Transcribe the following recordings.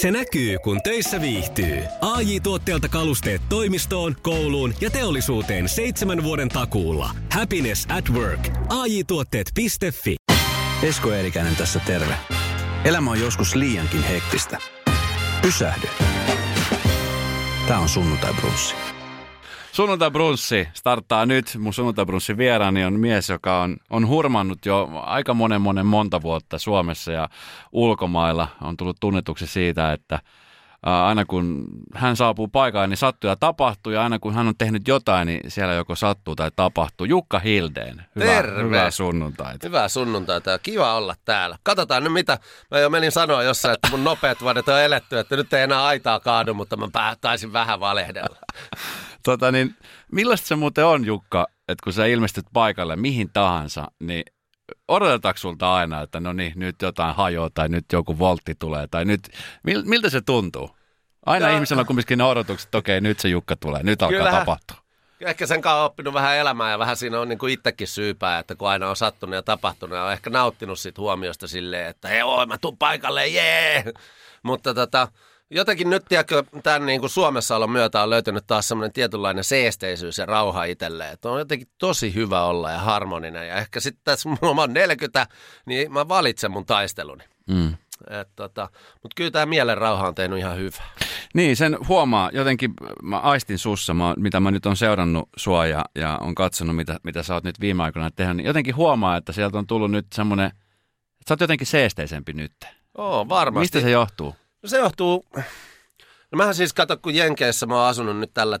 Se näkyy, kun töissä viihtyy. ai tuotteelta kalusteet toimistoon, kouluun ja teollisuuteen seitsemän vuoden takuulla. Happiness at work. ai tuotteetfi Esko Eerikäinen tässä terve. Elämä on joskus liiankin hektistä. Pysähdy. Tämä on Sunnuntai Brunssi. Sunnuntai Brunssi starttaa nyt. Mun Sunnuntai Brunssi vieraani on mies, joka on, on hurmannut jo aika monen monen monta vuotta Suomessa ja ulkomailla. On tullut tunnetuksi siitä, että aina kun hän saapuu paikalle, niin sattuu ja tapahtuu, ja aina kun hän on tehnyt jotain, niin siellä joko sattuu tai tapahtuu. Jukka Hildeen, hyvää, Terve. hyvää sunnuntaita. Hyvää sunnuntaita kiva olla täällä. Katsotaan nyt mitä, mä jo menin sanoa jossain, että mun nopeat vuodet on eletty, että nyt ei enää aitaa kaadu, mutta mä taisin vähän valehdella. Tota niin, millaista se muuten on Jukka, että kun sä ilmestyt paikalle mihin tahansa, niin odotetaanko sulta aina, että no niin, nyt jotain hajoaa tai nyt joku voltti tulee tai nyt, miltä se tuntuu? Aina no, ihmisellä on kumminkin ne odotukset, että okei, nyt se Jukka tulee, nyt alkaa kyllähän, tapahtua. Ehkä sen kanssa on oppinut vähän elämää ja vähän siinä on niin kuin itsekin syypää, että kun aina on sattunut ja tapahtunut ja on ehkä nauttinut siitä huomiosta silleen, että oi, mä tuun paikalle, jee! Mutta tota, jotenkin nyt, tiedätkö, tämän niin kuin Suomessa olon myötä on löytynyt taas semmoinen tietynlainen seesteisyys ja rauha itselleen. Että on jotenkin tosi hyvä olla ja harmoninen. Ja ehkä sitten tässä mulla on 40, niin mä valitsen mun taisteluni. Mm. tota, Mutta kyllä tämä mielen rauha on tehnyt ihan hyvää. Niin, sen huomaa. Jotenkin mä aistin sussa, mä, mitä mä nyt on seurannut sua ja, ja on katsonut, mitä, mitä sä oot nyt viime aikoina tehnyt. Niin jotenkin huomaa, että sieltä on tullut nyt semmoinen, että sä oot jotenkin seesteisempi nyt. Oo, varmasti. Mistä se johtuu? No se johtuu, no mähän siis kato, kun Jenkeissä mä oon asunut nyt tällä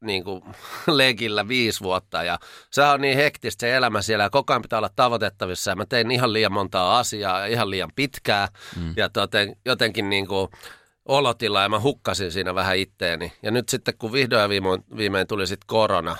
niin kuin legillä viisi vuotta ja se on niin hektistä se elämä siellä ja koko ajan pitää olla tavoitettavissa ja mä tein ihan liian montaa asiaa ja ihan liian pitkää mm. ja toten, jotenkin niin kuin olotila ja mä hukkasin siinä vähän itteeni. Ja nyt sitten kun vihdoin ja viimein, viimein tuli sitten korona,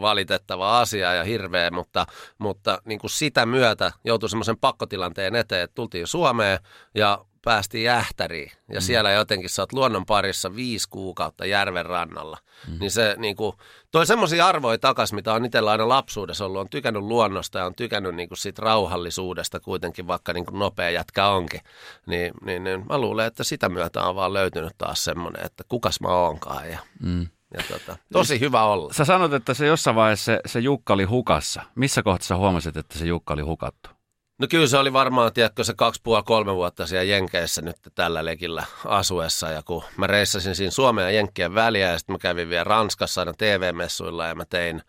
valitettava asia ja hirveä, mutta, mutta niin kuin sitä myötä joutui semmoisen pakkotilanteen eteen, että tultiin Suomeen ja päästiin Jähtäriin ja mm. siellä jotenkin sä oot luonnon parissa viisi kuukautta järven rannalla. Mm. Niin se niin kuin, toi semmoisia arvoja takas, mitä on itsellä aina lapsuudessa ollut. On tykännyt luonnosta ja on tykännyt niin kuin siitä rauhallisuudesta kuitenkin, vaikka niin kuin nopea jätkä onkin. Niin, niin, niin mä luulen, että sitä myötä on vaan löytynyt taas semmoinen, että kukas mä oonkaan ja mm. Ja tota, tosi hyvä olla. Sä sanot, että se jossain vaiheessa se, se Jukka oli hukassa. Missä kohtaa sä huomasit, että se Jukka oli hukattu? No kyllä se oli varmaan, tiedätkö, se kaksi puoli kolme vuotta siellä Jenkeissä nyt tällä lekillä asuessa. Ja kun mä reissasin siinä Suomen ja Jenkkien väliä ja sitten mä kävin vielä Ranskassa aina TV-messuilla ja mä tein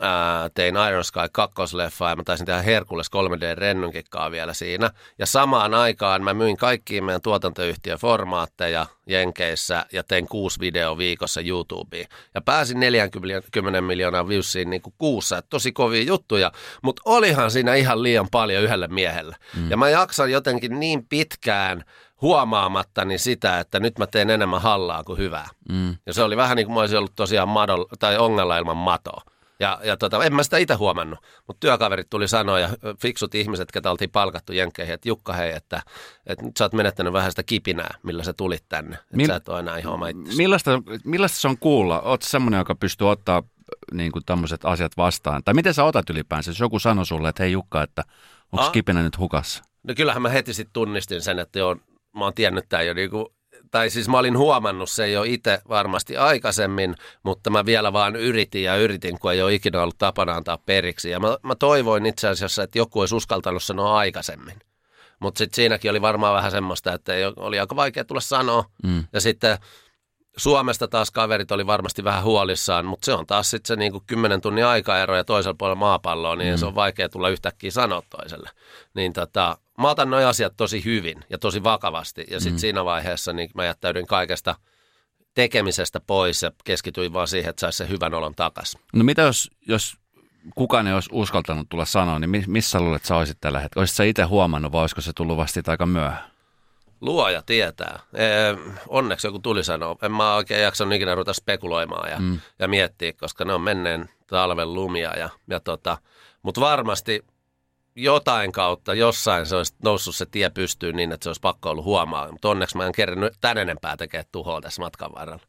ää, tein Iron Sky 2 ja mä taisin tehdä Herkules 3D-rennunkikkaa vielä siinä. Ja samaan aikaan mä myin kaikkiin meidän tuotantoyhtiön formaatteja Jenkeissä ja tein kuusi video viikossa YouTubeen. Ja pääsin 40 miljoonaa viewsiin niin kuin kuussa, että tosi kovia juttuja, mutta olihan siinä ihan liian paljon yhdelle miehelle. Mm. Ja mä jaksan jotenkin niin pitkään huomaamattani sitä, että nyt mä teen enemmän hallaa kuin hyvää. Mm. Ja se oli vähän niin kuin mä olisin ollut tosiaan madol, tai ongella ilman matoa. Ja, ja tota, en mä sitä itse huomannut, mutta työkaverit tuli sanoa ja fiksut ihmiset, ketä oltiin palkattu jenkkeihin, että Jukka hei, että, että nyt sä oot menettänyt vähän sitä kipinää, millä sä tulit tänne. Että Mil- sä et ole enää ihan oma millaista, millaista se on kuulla? Oot semmoinen, joka pystyy ottaa niin kuin tämmöiset asiat vastaan? Tai miten sä otat ylipäänsä, jos joku sanoo sulle, että hei Jukka, että onko kipinä nyt hukassa? No kyllähän mä heti sitten tunnistin sen, että joo, mä oon tiennyt tämän jo niin kuin tai siis mä olin huomannut se jo itse varmasti aikaisemmin, mutta mä vielä vaan yritin ja yritin, kun ei ole ikinä ollut tapana antaa periksi. Ja mä, mä toivoin itse asiassa, että joku olisi uskaltanut sanoa aikaisemmin. Mutta sitten siinäkin oli varmaan vähän semmoista, että oli aika vaikea tulla sanoa. Mm. Ja sitten Suomesta taas kaverit oli varmasti vähän huolissaan, mutta se on taas sitten se niin kuin 10 tunnin aikaero ja toisella puolella maapalloa, niin mm. se on vaikea tulla yhtäkkiä sanoa toiselle. Niin tota, mä otan nuo asiat tosi hyvin ja tosi vakavasti ja sitten mm. siinä vaiheessa niin mä jättäydyin kaikesta tekemisestä pois ja keskityin vaan siihen, että saisi se hyvän olon takaisin. No mitä jos, jos kukaan ei olisi uskaltanut tulla sanoa, niin missä luulet, että sä olisit tällä hetkellä? Olisitko sä itse huomannut vai olisiko se tullut vasta aika myöhään? Luoja tietää. Ee, onneksi joku tuli sanoa. En mä oikein jaksanut ikinä ruveta spekuloimaan ja, mm. ja miettiä, koska ne on menneen talven lumia. Ja, ja tota, Mutta varmasti jotain kautta, jossain se olisi noussut se tie pystyyn niin, että se olisi pakko ollut huomaa. Mutta onneksi mä en kerännyt tän enempää tekemään tuhoa tässä matkan varrella.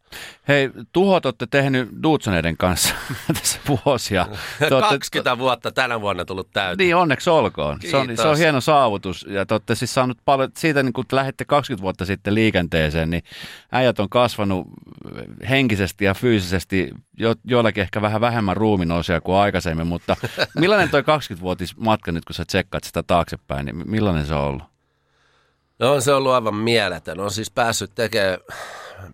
Hei, tuhot olette tehnyt Dudsoneiden kanssa tässä vuosia. Te olette- 20 vuotta tänä vuonna tullut täyteen. Niin, onneksi olkoon. Se on, Kiitos. se on hieno saavutus. Ja te olette siis saanut paljon, siitä niin kun te lähdette 20 vuotta sitten liikenteeseen, niin äijät on kasvanut henkisesti ja fyysisesti, jo, joillakin ehkä vähän vähemmän ruuminosia kuin aikaisemmin, mutta millainen toi 20-vuotis matka nyt, kun sä tsekkaat sitä taaksepäin, niin millainen se on ollut? No on se ollut aivan mieletön. On siis päässyt tekemään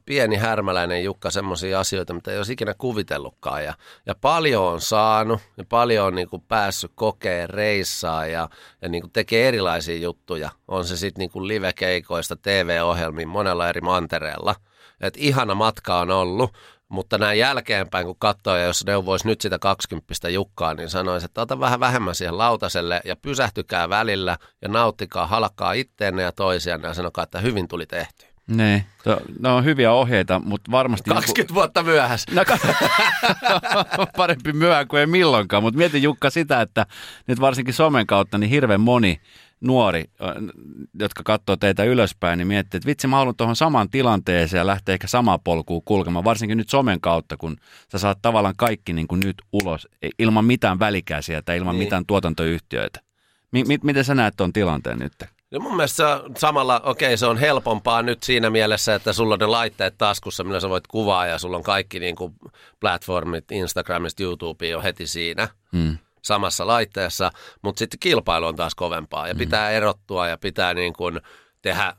pieni härmäläinen Jukka semmoisia asioita, mitä ei olisi ikinä kuvitellutkaan. Ja, ja paljon on saanut ja paljon on niin kuin päässyt kokee reissaa ja, ja niin kuin tekee erilaisia juttuja. On se sitten niin live-keikoista TV-ohjelmiin monella eri mantereella. Et ihana matka on ollut, mutta näin jälkeenpäin, kun katsoo, ja jos neuvoisi nyt sitä 20 Jukkaa, niin sanoisin, että ota vähän vähemmän siihen lautaselle ja pysähtykää välillä ja nauttikaa, halakkaa itteenne ja toisianne ja sanokaa, että hyvin tuli tehty. Ne, to, ne on hyviä ohjeita, mutta varmasti... 20 vuotta myöhässä. No, parempi myöhään kuin ei milloinkaan, mutta mieti Jukka sitä, että nyt varsinkin somen kautta niin hirveän moni nuori, jotka katsoo teitä ylöspäin, niin miettii, että vitsi mä haluan tuohon samaan tilanteeseen ja lähtee ehkä samaa polkua kulkemaan, varsinkin nyt somen kautta, kun sä saat tavallaan kaikki niin kuin nyt ulos, e- ilman mitään välikäsiä tai ilman Niin. mitään tuotantoyhtiöitä. Mi- mi- miten sä näet tuon tilanteen nyt? No mun mielestä se on samalla, okei se on helpompaa nyt siinä mielessä, että sulla on ne laitteet taskussa, millä sä voit kuvaa ja sulla on kaikki niin kuin platformit, Instagramista, YouTube on heti siinä Hmm. Samassa laitteessa, mutta sitten kilpailu on taas kovempaa ja pitää erottua ja pitää niin kuin tehdä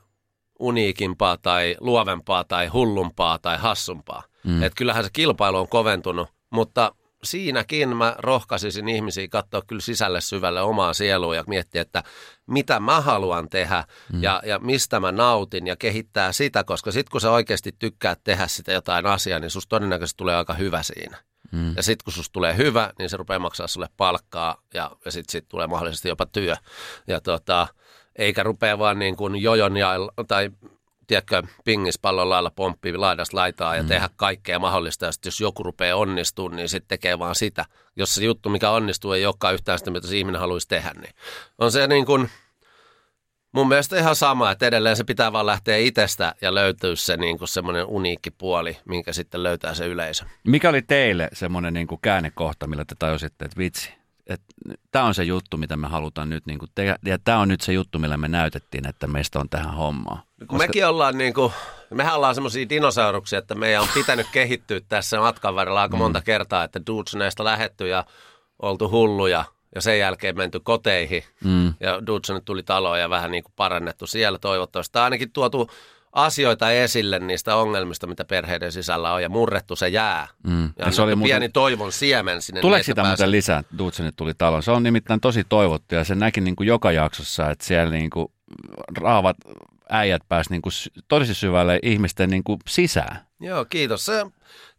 uniikimpaa tai luovempaa tai hullumpaa tai hassumpaa. Mm. Et kyllähän se kilpailu on koventunut, mutta siinäkin mä rohkaisisin ihmisiä katsoa kyllä sisälle syvälle omaa sielua ja miettiä, että mitä mä haluan tehdä mm. ja, ja mistä mä nautin ja kehittää sitä, koska sitten kun sä oikeasti tykkäät tehdä sitä jotain asiaa, niin susta todennäköisesti tulee aika hyvä siinä. Mm. Ja sitten kun susta tulee hyvä, niin se rupeaa maksaa sulle palkkaa ja, ja sitten sit tulee mahdollisesti jopa työ. Ja tota, eikä rupea vaan niin kuin jojon ja, tai tiedätkö, pingispallon lailla pomppii laidasta laitaa ja mm. tehdä kaikkea mahdollista. Ja sit jos joku rupeaa onnistumaan, niin sitten tekee vaan sitä. Jos se juttu, mikä onnistuu, ei olekaan yhtään sitä, mitä se ihminen haluaisi tehdä, niin on se niin kuin, mun mielestä ihan sama, että edelleen se pitää vaan lähteä itsestä ja löytyä se niin kuin semmoinen uniikki puoli, minkä sitten löytää se yleisö. Mikä oli teille semmoinen niin kuin käännekohta, millä te tajusitte, että vitsi, että tämä on se juttu, mitä me halutaan nyt niin kuin tehdä, ja tämä on nyt se juttu, millä me näytettiin, että meistä on tähän hommaan. Kun mekin ollaan niin kuin, mehän ollaan semmoisia dinosauruksia, että meidän on pitänyt kehittyä tässä matkan varrella aika monta kertaa, että dudes näistä lähetty ja oltu hulluja ja sen jälkeen menty koteihin Mm. ja Dudsonet tuli taloon ja vähän niin kuin parannettu siellä toivottavasti. Tai ainakin tuotu asioita esille niistä ongelmista, mitä perheiden sisällä on ja murrettu se jää. Mm. Ja, se oli muuten- pieni toivon siemen sinne. Tuleeko niin, sitä että muuten lisää, Dudsenit tuli taloon? Se on nimittäin tosi toivottu ja se näki niin kuin joka jaksossa, että siellä niin kuin raavat äijät pääsi niin kuin tosi syvälle ihmisten niin kuin sisään. Joo, kiitos. Se,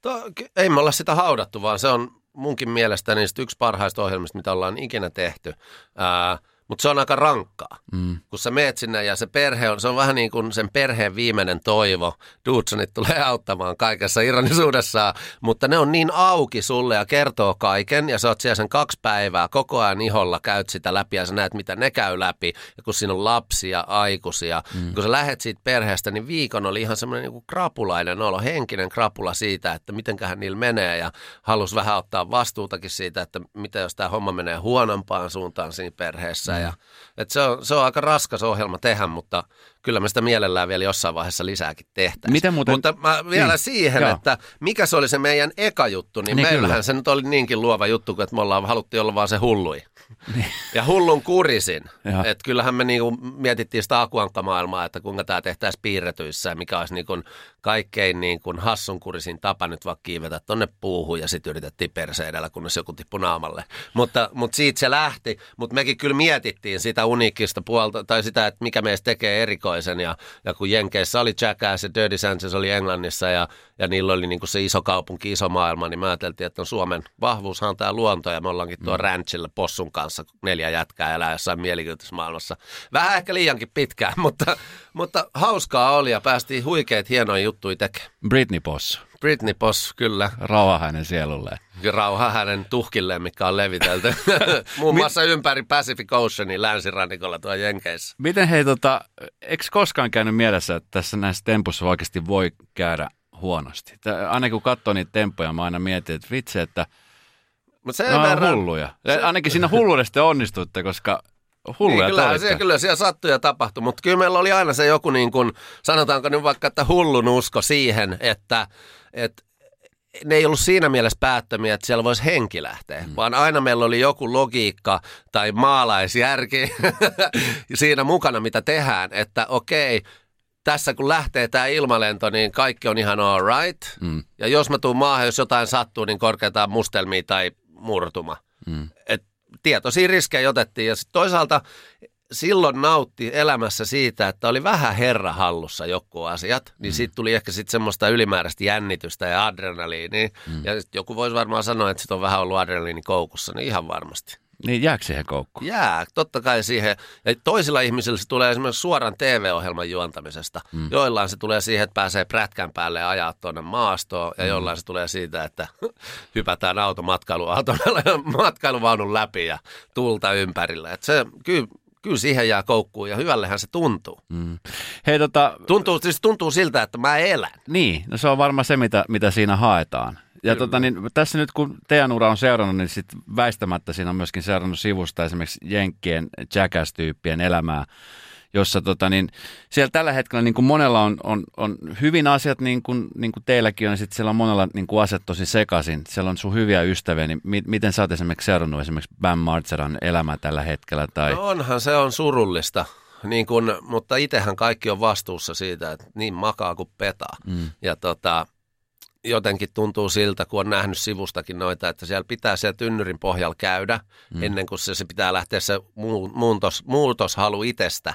to, ei me olla sitä haudattu, vaan se on munkin mielestä niistä yksi parhaista ohjelmista, mitä ollaan ikinä tehty. Ää, mutta se on aika rankkaa, Mm. kun sä meet sinne ja se perhe on, se on vähän niin kuin sen perheen viimeinen toivo. Dudsonit tulee auttamaan kaikessa ironisuudessaan, mutta ne on niin auki sulle ja kertoo kaiken ja sä oot siellä sen kaksi päivää koko ajan iholla, käyt sitä läpi ja sä näet, mitä ne käy läpi. Ja kun siinä on lapsia, aikuisia, mm. kun sä lähet siitä perheestä, niin viikon oli ihan semmoinen niin krapulainen olo, henkinen krapula siitä, että mitenköhän niillä menee ja halus vähän ottaa vastuutakin siitä, että mitä jos tämä homma menee huonompaan suuntaan siinä perheessä. Mm. Ja, et se, on, se on aika raskas ohjelma tehdä, mutta kyllä me sitä mielellään vielä jossain vaiheessa lisääkin tehtäisiin. Miten muuten- Mutta mä vielä Niin, siihen, joo. että mikä se oli se meidän eka juttu, niin, Niin, meillähän kyllä. se nyt oli niinkin luova juttu, että me ollaan haluttiin olla vaan se hullui. Ja hullun kurisin. Että kyllähän me niinku mietittiin sitä akuankkamaailmaa, että kuinka tämä tehtäisiin piirretyissä mikä olisi niinku kaikkein niinku hassunkurisin tapa nyt vaan kiivetä tonne puuhun ja sitten yritettiin perseidellä, kunnes joku tippui naamalle. Mutta, mutta siitä se lähti. Mutta mekin kyllä mietittiin sitä uniikista puolta, tai sitä, että mikä meistä tekee erikoisen. Ja, ja kun Jenkeissä oli Jackass ja Dirty Sanchez oli Englannissa ja, ja niillä oli niinku se iso kaupunki, iso maailma, niin me ajateltiin, että on Suomen vahvuushan on tämä luonto ja me ollaankin tuo ranchilla possun kanssa, kun neljä jätkää elää jossain mielikuvitusmaailmassa. Vähän ehkä liiankin pitkään, mutta, mutta hauskaa oli ja päästiin huikeet hienoja juttuja tekemään. Britney Boss. Britney Boss, kyllä. Rauha hänen sielulleen. Rauha hänen tuhkilleen, mikä on levitelty. Muun muassa ympäri Pacific Oceanin länsirannikolla tuo Jenkeissä. Miten hei, tota, eikö koskaan käynyt mielessä, että tässä näissä tempussa oikeasti voi käydä huonosti? Tää, aina kun katsoo niitä tempoja, mä aina mietin, että vitsi, että Mut sen on verran, hulluja. Se... Ainakin siinä hulluudesta te onnistutte, koska hulluja niin, kyllä, siellä, kyllä siellä sattui ja tapahtui, mutta kyllä meillä oli aina se joku niin kuin, sanotaanko nyt vaikka, että hullun usko siihen, että, että ne ei ollut siinä mielessä päättömiä, että siellä voisi henki lähteä, mm. vaan aina meillä oli joku logiikka tai maalaisjärki siinä mukana, mitä tehdään, että okei, tässä kun lähtee tämä ilmalento, niin kaikki on ihan all right. Mm. Ja jos mä tuun maahan, jos jotain sattuu, niin korkeintaan mustelmia tai murtuma. Mm. Et tietoisia riskejä otettiin ja sit toisaalta silloin nautti elämässä siitä, että oli vähän herra hallussa joku asiat, niin mm. siitä tuli ehkä sitten semmoista ylimääräistä jännitystä ja adrenaliinia. Mm. Ja sit joku voisi varmaan sanoa, että sit on vähän ollut adrenaliini koukussa, niin ihan varmasti. Niin jääkö siihen koukkuun? Jää, totta kai siihen. Ja toisilla ihmisillä se tulee esimerkiksi suoran TV-ohjelman juontamisesta. Mm. Joillain se tulee siihen, että pääsee prätkän päälle ja ajaa tuonne maastoon. Ja mm. jollain se tulee siitä, että hypätään automatkailuauton matkailuvaunun läpi ja tulta ympärillä. Et se, kyllä, kyllä siihen jää koukkuun ja hyvällehän se tuntuu. Mm. Hei tota, Tuntuu, siis tuntuu siltä, että mä elän. niin, no se on varmaan se, mitä, mitä siinä haetaan. Ja tota, niin, tässä nyt kun teidän ura on seurannut, niin sit väistämättä siinä on myöskin seurannut sivusta esimerkiksi Jenkkien Jackass-tyyppien elämää, jossa tota, niin, siellä tällä hetkellä niin kuin monella on, on, on hyvin asiat, niin kuin, niin kuin teilläkin on, ja sitten siellä on monella niin kuin asiat tosi sekaisin. Siellä on sun hyviä ystäviä, niin mi- miten sä oot esimerkiksi seurannut esimerkiksi Bam Margeran elämää tällä hetkellä? Tai... No onhan se on surullista. Niin kun, mutta itsehän kaikki on vastuussa siitä, että niin makaa kuin petaa. Mm. Ja tota, jotenkin tuntuu siltä, kun on nähnyt sivustakin noita, että siellä pitää siellä tynnyrin pohjalla käydä mm. ennen kuin se, se pitää lähteä se mu- muutos, muutoshalu itsestä.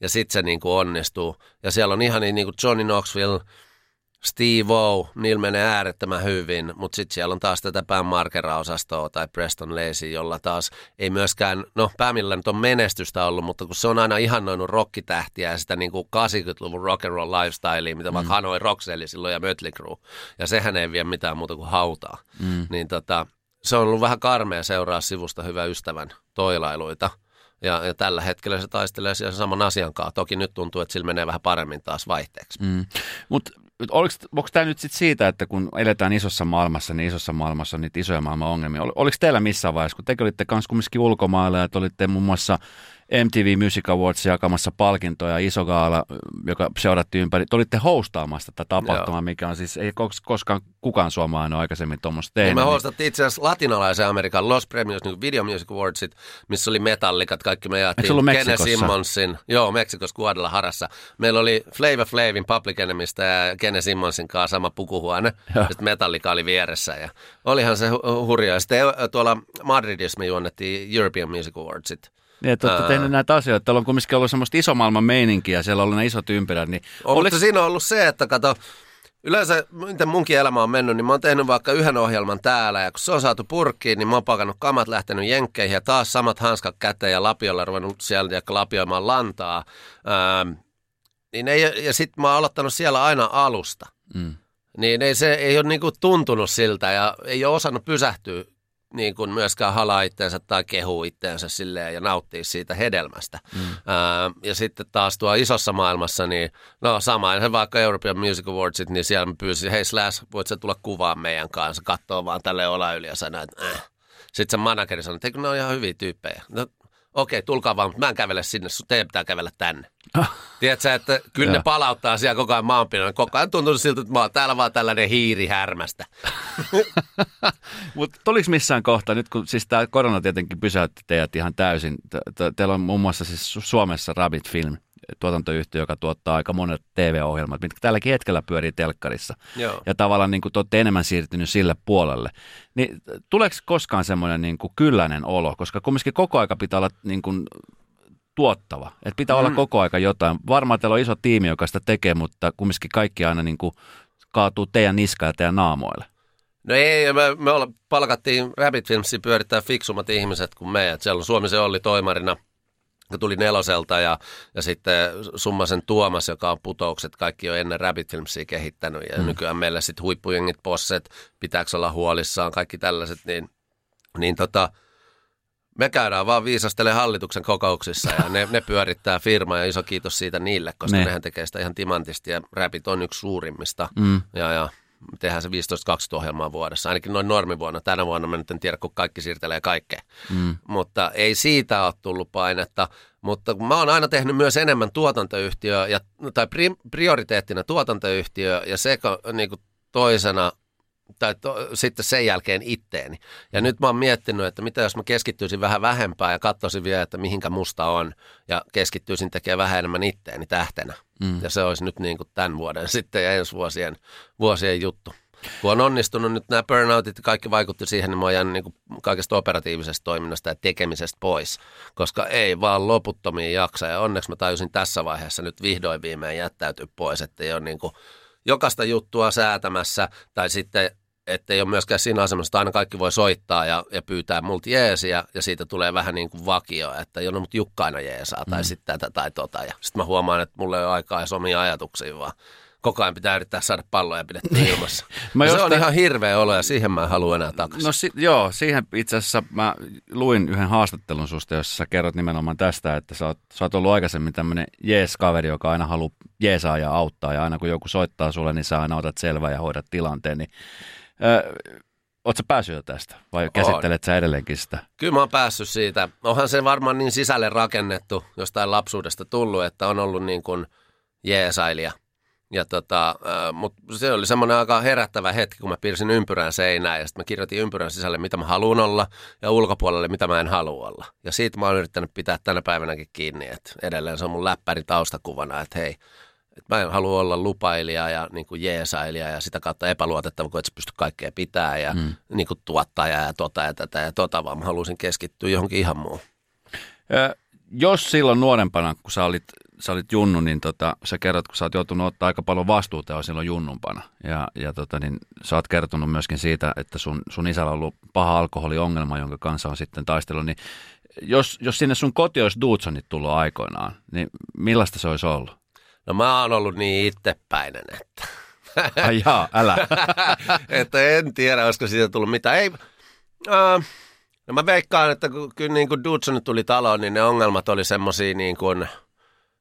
Ja sitten se niin kuin onnistuu. Ja siellä on ihan niin kuin Johnny Knoxville, Steve O, niillä menee äärettömän hyvin, mutta sitten siellä on taas tätä Pam Markera-osastoa tai Preston Lacey, jolla taas ei myöskään, no Pamilla nyt on menestystä ollut, mutta kun se on aina ihannoinut rokkitähtiä ja sitä niin kuin 80-luvun rock and roll lifestylea, mitä mm. vaikka Hanoi Roxelli silloin ja Mötley Crue, ja sehän ei vie mitään muuta kuin hautaa. Mm. Niin tota, se on ollut vähän karmea seuraa sivusta hyvä ystävän toilailuita. Ja, ja tällä hetkellä se taistelee siellä saman asian kanssa. Toki nyt tuntuu, että sillä menee vähän paremmin taas vaihteeksi. Mm. Mutta onko tämä nyt sit siitä, että kun eletään isossa maailmassa, niin isossa maailmassa on niitä isoja maailman ongelmia. Ol, oliko teillä missään vaiheessa, kun tekin olitte kanssa kumminkin ulkomailla ja te olitte muun muassa MTV Music Awards jakamassa palkintoja, iso gaala, joka seurattiin ympäri. Te olitte hostaamassa tätä tapahtumaa, Joo. mikä on siis, ei kos- koskaan kukaan suomalainen ole aikaisemmin tuommoista tehnyt. Niin me niin- hostattiin itse asiassa latinalaisen Amerikan Los Premios niin Video Music Awardsit, missä oli metallikat, kaikki me jaettiin Kene? Simmonsin, joo, Meksikossa Guadalajarassa. Meillä oli Flavor Flavin Public Enemystä ja Kene Simmonsin kanssa sama pukuhuone, Joo. sitten Metallica oli vieressä. Ja olihan se hu- hurjaa. Ja Sitten tuolla Madridissa me juonnettiin European Music Awardsit. Niin, että olette Ää. tehnyt näitä asioita. Teillä on kumminkin ollut semmoista isomaailman meininkiä, siellä on ollut ne isot ympyrät. Niin On, oliko, mutta siinä on ollut se, että kato, yleensä miten munkin elämä on mennyt, niin mä oon tehnyt vaikka yhden ohjelman täällä ja kun se on saatu purkkiin, niin mä oon pakannut kamat, lähtenyt jenkkeihin ja taas samat hanskat käteen ja lapiolla ruvennut siellä ja lapioimaan lantaa. Ähm, niin ei, ja sitten mä oon aloittanut siellä aina alusta. mm, Niin ei, se ei ole niinku tuntunut siltä ja ei ole osannut pysähtyä niin kuin myöskään halaa itteensä tai kehuu itteensä silleen ja nauttia siitä hedelmästä. Mm. Ää, ja sitten taas tuo isossa maailmassa, niin no sama, se vaikka European Music Awardsit, niin siellä mä pyysin, hei Slash, voit sä tulla kuvaan meidän kanssa, katsoo vaan tälle ola yli ja sanoo, että äh. Sitten se manageri sanoi, että ne on ihan hyviä tyyppejä. No, okei, tulkaa vaan, mutta mä en kävele sinne, teidän pitää kävellä tänne. Tiedätkö, että kyllä ne palauttaa siellä koko ajan maanpinnan. Koko ajan tuntuu siltä, että mä oon täällä vaan tällainen hiiri härmästä. Mutta tuliko missään kohtaa, nyt kun siis tämä korona tietenkin pysäytti teidät ihan täysin, te, te, teillä on muun muassa siis Su- Suomessa Rabbit Film, tuotantoyhtiö, joka tuottaa aika monet TV-ohjelmat, mitkä tälläkin hetkellä pyörii telkkarissa. Joo. Ja tavallaan niin kuin te olette enemmän siirtynyt sille puolelle. Niin tuleeko koskaan semmoinen niin kuin kylläinen olo, koska kumminkin koko aika pitää olla niin kuin tuottava. Että pitää mm. olla koko aika jotain. Varmaan teillä on iso tiimi, joka sitä tekee, mutta kumminkin kaikki aina niin kuin kaatuu teidän niskaan ja teidän naamoille. No ei, me, me olla, palkattiin Rabbit Filmsi pyörittää fiksummat ihmiset kuin me. Et siellä on Suomi se oli toimarina, kun tuli neloselta ja, ja sitten Summasen Tuomas, joka on putoukset, kaikki on ennen Rabbit Filmsia kehittänyt. Ja mm. nykyään meillä sitten huippujengit, posset, pitääkö olla huolissaan, kaikki tällaiset, niin, niin tota, me käydään vaan viisastele hallituksen kokouksissa ja ne, ne pyörittää firmaa ja iso kiitos siitä niille, koska ne. nehän tekee sitä ihan timantisti ja Rapid on yksi suurimmista. Mm. Ja, ja tehdään se 15-20 ohjelmaa vuodessa, ainakin noin normivuonna. Tänä vuonna mä nyt en tiedä, kun kaikki siirtelee kaikkea. Mm. Mutta ei siitä ole tullut painetta. Mutta mä oon aina tehnyt myös enemmän tuotantoyhtiö, ja, tai pri, prioriteettina tuotantoyhtiö, ja se niin kuin toisena tai to, sitten sen jälkeen itteeni. Ja nyt mä oon miettinyt, että mitä jos mä keskittyisin vähän vähempää ja katsoisin vielä, että mihinkä musta on ja keskittyisin tekemään vähän enemmän itteeni tähtenä. Mm. Ja se olisi nyt niin kuin tämän vuoden sitten ja ensi vuosien, vuosien juttu. Kun on onnistunut nyt nämä burnoutit ja kaikki vaikutti siihen, niin mä oon jäänyt niin kuin kaikesta operatiivisesta toiminnasta ja tekemisestä pois, koska ei vaan loputtomiin jaksa. Ja onneksi mä tajusin tässä vaiheessa nyt vihdoin viimein jättäytyä pois, että ei ole niin kuin jokaista juttua säätämässä tai sitten että ei ole myöskään siinä asemassa, että aina kaikki voi soittaa ja, ja pyytää multa jeesiä ja siitä tulee vähän niin kuin vakio, että jono mut Jukka aina jeesaa tai mm. sitten tätä tai tota. Ja sitten mä huomaan, että mulla ei ole aikaa edes omia ajatuksia, vaan koko ajan pitää yrittää saada palloja pidettyä ilmassa. mä se on ihan hirveä olo ja siihen mä en halua enää takaisin. No si- joo, siihen itse asiassa mä luin yhden haastattelun susta, jossa sä kerrot nimenomaan tästä, että sä oot, sä oot ollut aikaisemmin tämmöinen jees-kaveri, joka aina haluaa jeesaa ja auttaa ja aina kun joku soittaa sulle, niin sä aina otat selvää ja hoidat tilanteen, niin Oletko päässyt jo tästä vai käsittelet sä edelleenkin sitä? Kyllä mä oon päässyt siitä. Onhan se varmaan niin sisälle rakennettu jostain lapsuudesta tullut, että on ollut niin kuin jeesailija. Ja tota, äh, mutta se oli semmoinen aika herättävä hetki, kun mä piirsin ympyrän seinään ja sitten mä kirjoitin ympyrän sisälle, mitä mä haluan olla ja ulkopuolelle, mitä mä en halua olla. Ja siitä mä oon yrittänyt pitää tänä päivänäkin kiinni, että edelleen se on mun läppäri taustakuvana, että hei, et mä en halua olla lupailija ja niin kuin jeesailija ja sitä kautta epäluotettava, kun et sä pysty kaikkea pitää ja mm. niin kuin tuottaja ja tota ja tätä ja tota, vaan mä haluaisin keskittyä johonkin ihan muuhun. Ö, jos silloin nuorempana, kun sä olit, sä olit junnu, niin tota, sä kerrot, kun sä oot joutunut ottaa aika paljon vastuuta jo silloin junnumpana. Ja, ja tota, niin sä oot kertonut myöskin siitä, että sun, sun isällä on ollut paha alkoholiongelma, jonka kanssa on sitten taistellut. Niin jos, jos sinne sun koti olisi Dudsonit tullut aikoinaan, niin millaista se olisi ollut? No mä oon ollut niin itsepäinen, että... Ai jaa, älä. että en tiedä, olisiko siitä tullut mitään. Ei, äh, no mä veikkaan, että kun, kyllä niin kuin Dudson tuli taloon, niin ne ongelmat oli semmosia niin kuin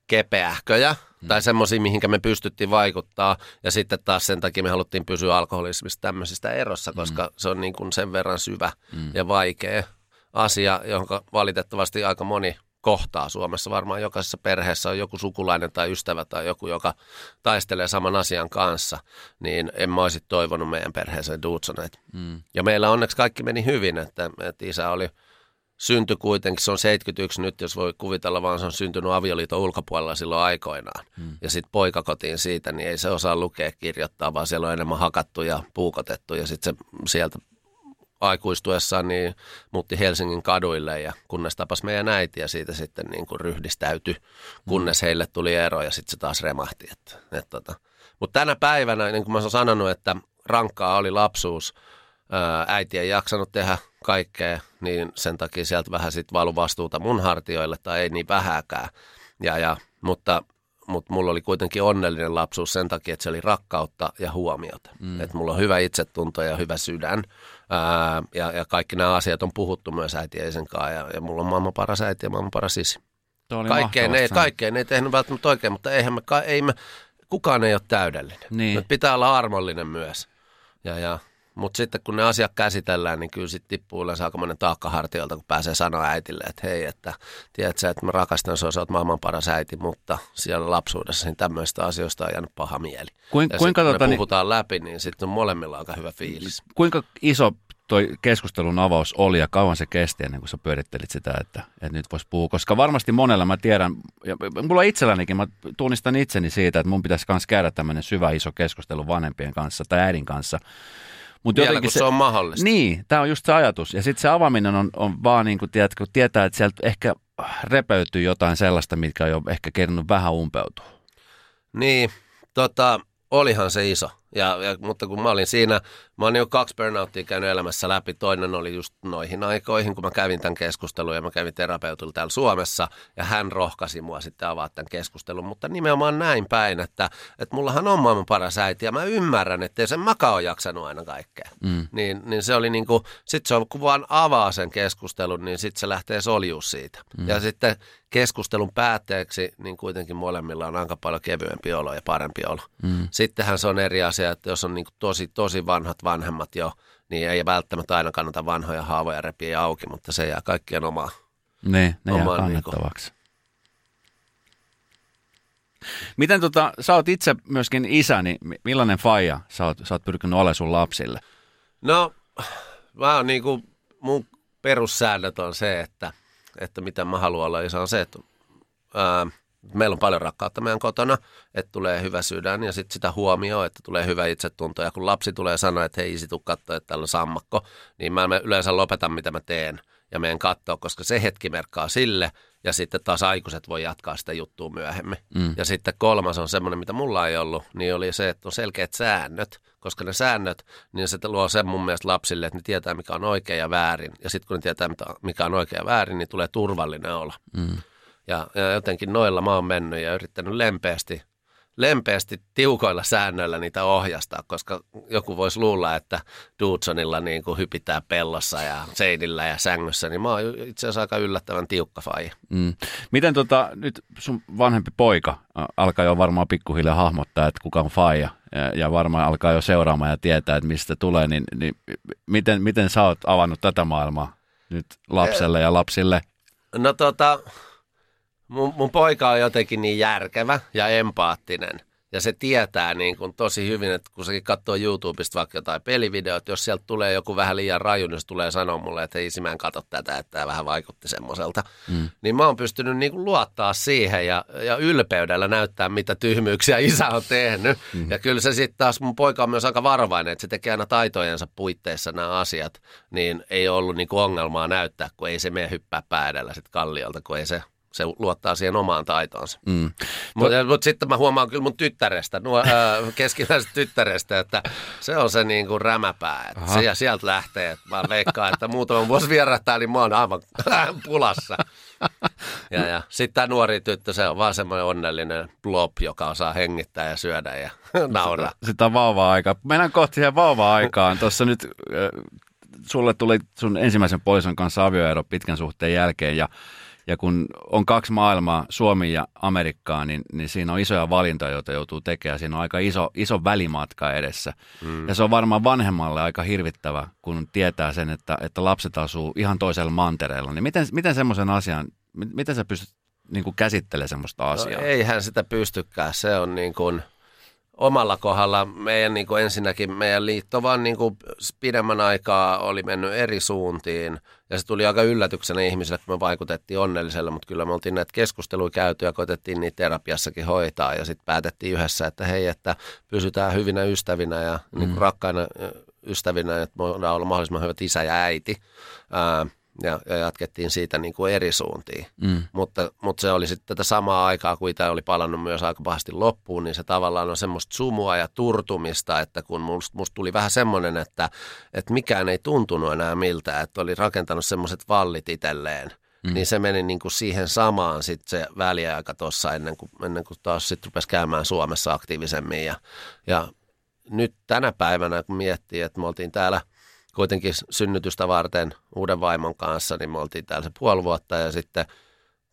kepeähköjä. Hmm. Tai semmoisia, mihinkä me pystyttiin vaikuttaa. Ja sitten taas sen takia me haluttiin pysyä alkoholismista tämmöisistä erossa, koska hmm. se on niin kuin sen verran syvä hmm. ja vaikea asia, jonka valitettavasti aika moni kohtaa Suomessa. Varmaan jokaisessa perheessä on joku sukulainen tai ystävä tai joku, joka taistelee saman asian kanssa. Niin en mä olisi toivonut meidän perheeseen Dudsoneet. Mm. Ja meillä onneksi kaikki meni hyvin, että, että isä oli synty kuitenkin, se on 71 nyt, jos voi kuvitella, vaan se on syntynyt avioliiton ulkopuolella silloin aikoinaan. Mm. Ja sitten poika kotiin siitä, niin ei se osaa lukea kirjoittaa, vaan siellä on enemmän hakattu ja puukotettu ja sitten se sieltä aikuistuessaan niin muutti Helsingin kaduille ja kunnes tapas meidän äiti ja siitä sitten niin kuin ryhdistäytyi, kunnes heille tuli ero ja sitten se taas remahti. Että, että tota. Mutta tänä päivänä, niin kuin mä olen sanonut, että rankkaa oli lapsuus, äiti ei jaksanut tehdä kaikkea, niin sen takia sieltä vähän sitten valu vastuuta mun hartioille tai ei niin vähäkään. Ja, ja, mutta mutta mulla oli kuitenkin onnellinen lapsuus sen takia, että se oli rakkautta ja huomiota. Mm. Että mulla on hyvä itsetunto ja hyvä sydän. Ää, ja, ja kaikki nämä asiat on puhuttu myös äiti ja kanssa. Ja, ja mulla on maailman paras äiti ja maailman paras isi. Kaikkeen ei, kaikkeen ei tehnyt välttämättä oikein, mutta eihän me, ei me, kukaan ei ole täydellinen. Niin. pitää olla armollinen myös. Ja, ja mutta sitten kun ne asiat käsitellään, niin kyllä sitten tippuu yleensä aikamoinen taakka hartioilta, kun pääsee sanoa äitille, että hei, että tiedät sä, että mä rakastan sua, sä oot maailman paras äiti, mutta siellä lapsuudessa niin tämmöistä asioista on jäänyt paha mieli. Kuin, ja kuinka tota, me niin- puhutaan niin, läpi, niin sitten on molemmilla aika hyvä fiilis. Kuinka iso toi keskustelun avaus oli ja kauan se kesti ennen kuin sä pyörittelit sitä, että, että nyt voisi puhua. Koska varmasti monella mä tiedän, ja mulla itsellänikin, mä tunnistan itseni siitä, että mun pitäisi myös käydä tämmöinen syvä iso keskustelu vanhempien kanssa tai äidin kanssa. Mut Vielä kun se, se on mahdollista. Niin, tämä on just se ajatus. Ja sitten se avaaminen on, on vaan niin kuin, tiedät, kun tietää, että sieltä ehkä repeytyy jotain sellaista, mitkä on jo ehkä kerännyt vähän umpeutua. Niin, tota, olihan se iso. Ja, ja, mutta kun mä olin siinä Mä oon niin kaksi burnouttia käynyt elämässä läpi. Toinen oli just noihin aikoihin, kun mä kävin tämän keskustelun ja mä kävin terapeutilla täällä Suomessa ja hän rohkasi mua sitten avaa tämän keskustelun. Mutta nimenomaan näin päin, että, että mullahan on maailman paras äiti ja mä ymmärrän, että ei sen maka ole jaksanut aina kaikkea. Mm. Niin, niin se oli niin kuin, sit se on, kun vaan avaa sen keskustelun, niin sitten se lähtee soljuu siitä. Mm. Ja sitten keskustelun päätteeksi, niin kuitenkin molemmilla on aika paljon kevyempi olo ja parempi olo. Mm. Sittenhän se on eri asia, että jos on niin tosi, tosi vanhat vanhemmat jo, niin ei välttämättä aina kannata vanhoja haavoja repiä auki, mutta se jää kaikkien omaa. Ne, ne jää niinku- kannettavaksi. Niin Miten tota, sä oot itse myöskin isä, niin millainen faija sä oot, sä oot pyrkinyt olemaan sun lapsille? No, mä oon niinku, mun perussäännöt on se, että – että mitä mä haluan olla isä on se, että ää, meillä on paljon rakkautta meidän kotona, että tulee hyvä sydän ja sitten sitä huomioon, että tulee hyvä itsetunto. Ja kun lapsi tulee sanoa, että hei isi, tuu katsoa, että täällä on sammakko, niin mä yleensä lopetan, mitä mä teen ja meidän katsoa, koska se hetki merkkaa sille ja sitten taas aikuiset voi jatkaa sitä juttua myöhemmin. Mm. Ja sitten kolmas on semmoinen, mitä mulla ei ollut, niin oli se, että on selkeät säännöt, koska ne säännöt, niin se luo sen mun mielestä lapsille, että ne tietää, mikä on oikein ja väärin. Ja sitten kun ne tietää, mikä on oikein ja väärin, niin tulee turvallinen olla. Mm. Ja, ja jotenkin noilla mä oon mennyt ja yrittänyt lempeästi lempeästi tiukoilla säännöillä niitä ohjastaa, koska joku voisi luulla, että Dudsonilla niin kuin hypitää pellossa ja seinillä ja sängyssä, niin mä oon itse asiassa aika yllättävän tiukka faija. Mm. Miten tota, nyt sun vanhempi poika alkaa jo varmaan pikkuhiljaa hahmottaa, että kuka on faija ja, ja varmaan alkaa jo seuraamaan ja tietää, että mistä tulee, niin, niin miten, miten sä oot avannut tätä maailmaa nyt lapselle ja lapsille? No tota, mun, mun poika on jotenkin niin järkevä ja empaattinen. Ja se tietää niin kuin tosi hyvin, että kun sekin katsoo YouTubesta vaikka jotain pelivideot, jos sieltä tulee joku vähän liian raju, niin se tulee sanoa mulle, että hei mä en katso tätä, että tämä vähän vaikutti semmoiselta. Mm. Niin mä oon pystynyt niin kuin luottaa siihen ja, ja ylpeydellä näyttää, mitä tyhmyyksiä isä on tehnyt. Mm. Ja kyllä se sitten taas, mun poika on myös aika varovainen, että se tekee aina taitojensa puitteissa nämä asiat, niin ei ollut niin kuin ongelmaa näyttää, kun ei se mene hyppää päädellä sitten kalliolta, kun ei se se luottaa siihen omaan taitoonsa. Mm. Mutta mut sitten mä huomaan kyllä mun tyttärestä, nuo, äh, keskiläisestä tyttärestä, että se on se niin kuin rämäpää. Että se, ja sieltä lähtee. Että mä veikkaan, että muutaman vuosi vierähtää, niin mä oon aivan pulassa. Ja, ja sitten tämä nuori tyttö, se on vaan semmoinen onnellinen blob, joka osaa hengittää ja syödä ja nauraa. Sitä on vauva-aika. Mennään kohti siihen vauva-aikaan. Tuossa nyt äh, sulle tuli sun ensimmäisen puolison kanssa avioero pitkän suhteen jälkeen ja ja kun on kaksi maailmaa, Suomi ja Amerikkaa, niin, niin siinä on isoja valintoja, joita joutuu tekemään. Siinä on aika iso, iso välimatka edessä. Mm. Ja se on varmaan vanhemmalle aika hirvittävä, kun tietää sen, että, että lapset asuu ihan toisella mantereella. Niin miten, miten semmoisen asian, miten sä pystyt niin käsittelemään semmoista no asiaa? No, eihän sitä pystykään. Se on niin kuin – omalla kohdalla meidän niin kuin ensinnäkin meidän liitto vaan niin kuin pidemmän aikaa oli mennyt eri suuntiin ja se tuli aika yllätyksenä ihmisille, kun me vaikutettiin onnelliselle, mutta kyllä me oltiin näitä keskusteluja käyty ja koitettiin niitä terapiassakin hoitaa ja sitten päätettiin yhdessä, että hei, että pysytään hyvinä ystävinä ja mm. niin kuin rakkaina ystävinä, että me voidaan olla mahdollisimman hyvät isä ja äiti. Ää, ja, ja jatkettiin siitä niin kuin eri suuntiin. Mm. Mutta, mutta se oli sitten tätä samaa aikaa, kun tämä oli palannut myös aika pahasti loppuun, niin se tavallaan on semmoista sumua ja turtumista, että kun musta must tuli vähän semmoinen, että, että mikään ei tuntunut enää miltä, että oli rakentanut semmoiset vallit itselleen, mm. niin se meni niin kuin siihen samaan sitten se väliaika tuossa ennen kuin, ennen kuin taas sitten rupesi käymään Suomessa aktiivisemmin ja, ja nyt tänä päivänä, kun miettii, että me oltiin täällä – kuitenkin synnytystä varten uuden vaimon kanssa, niin me oltiin täällä se puoli vuotta ja sitten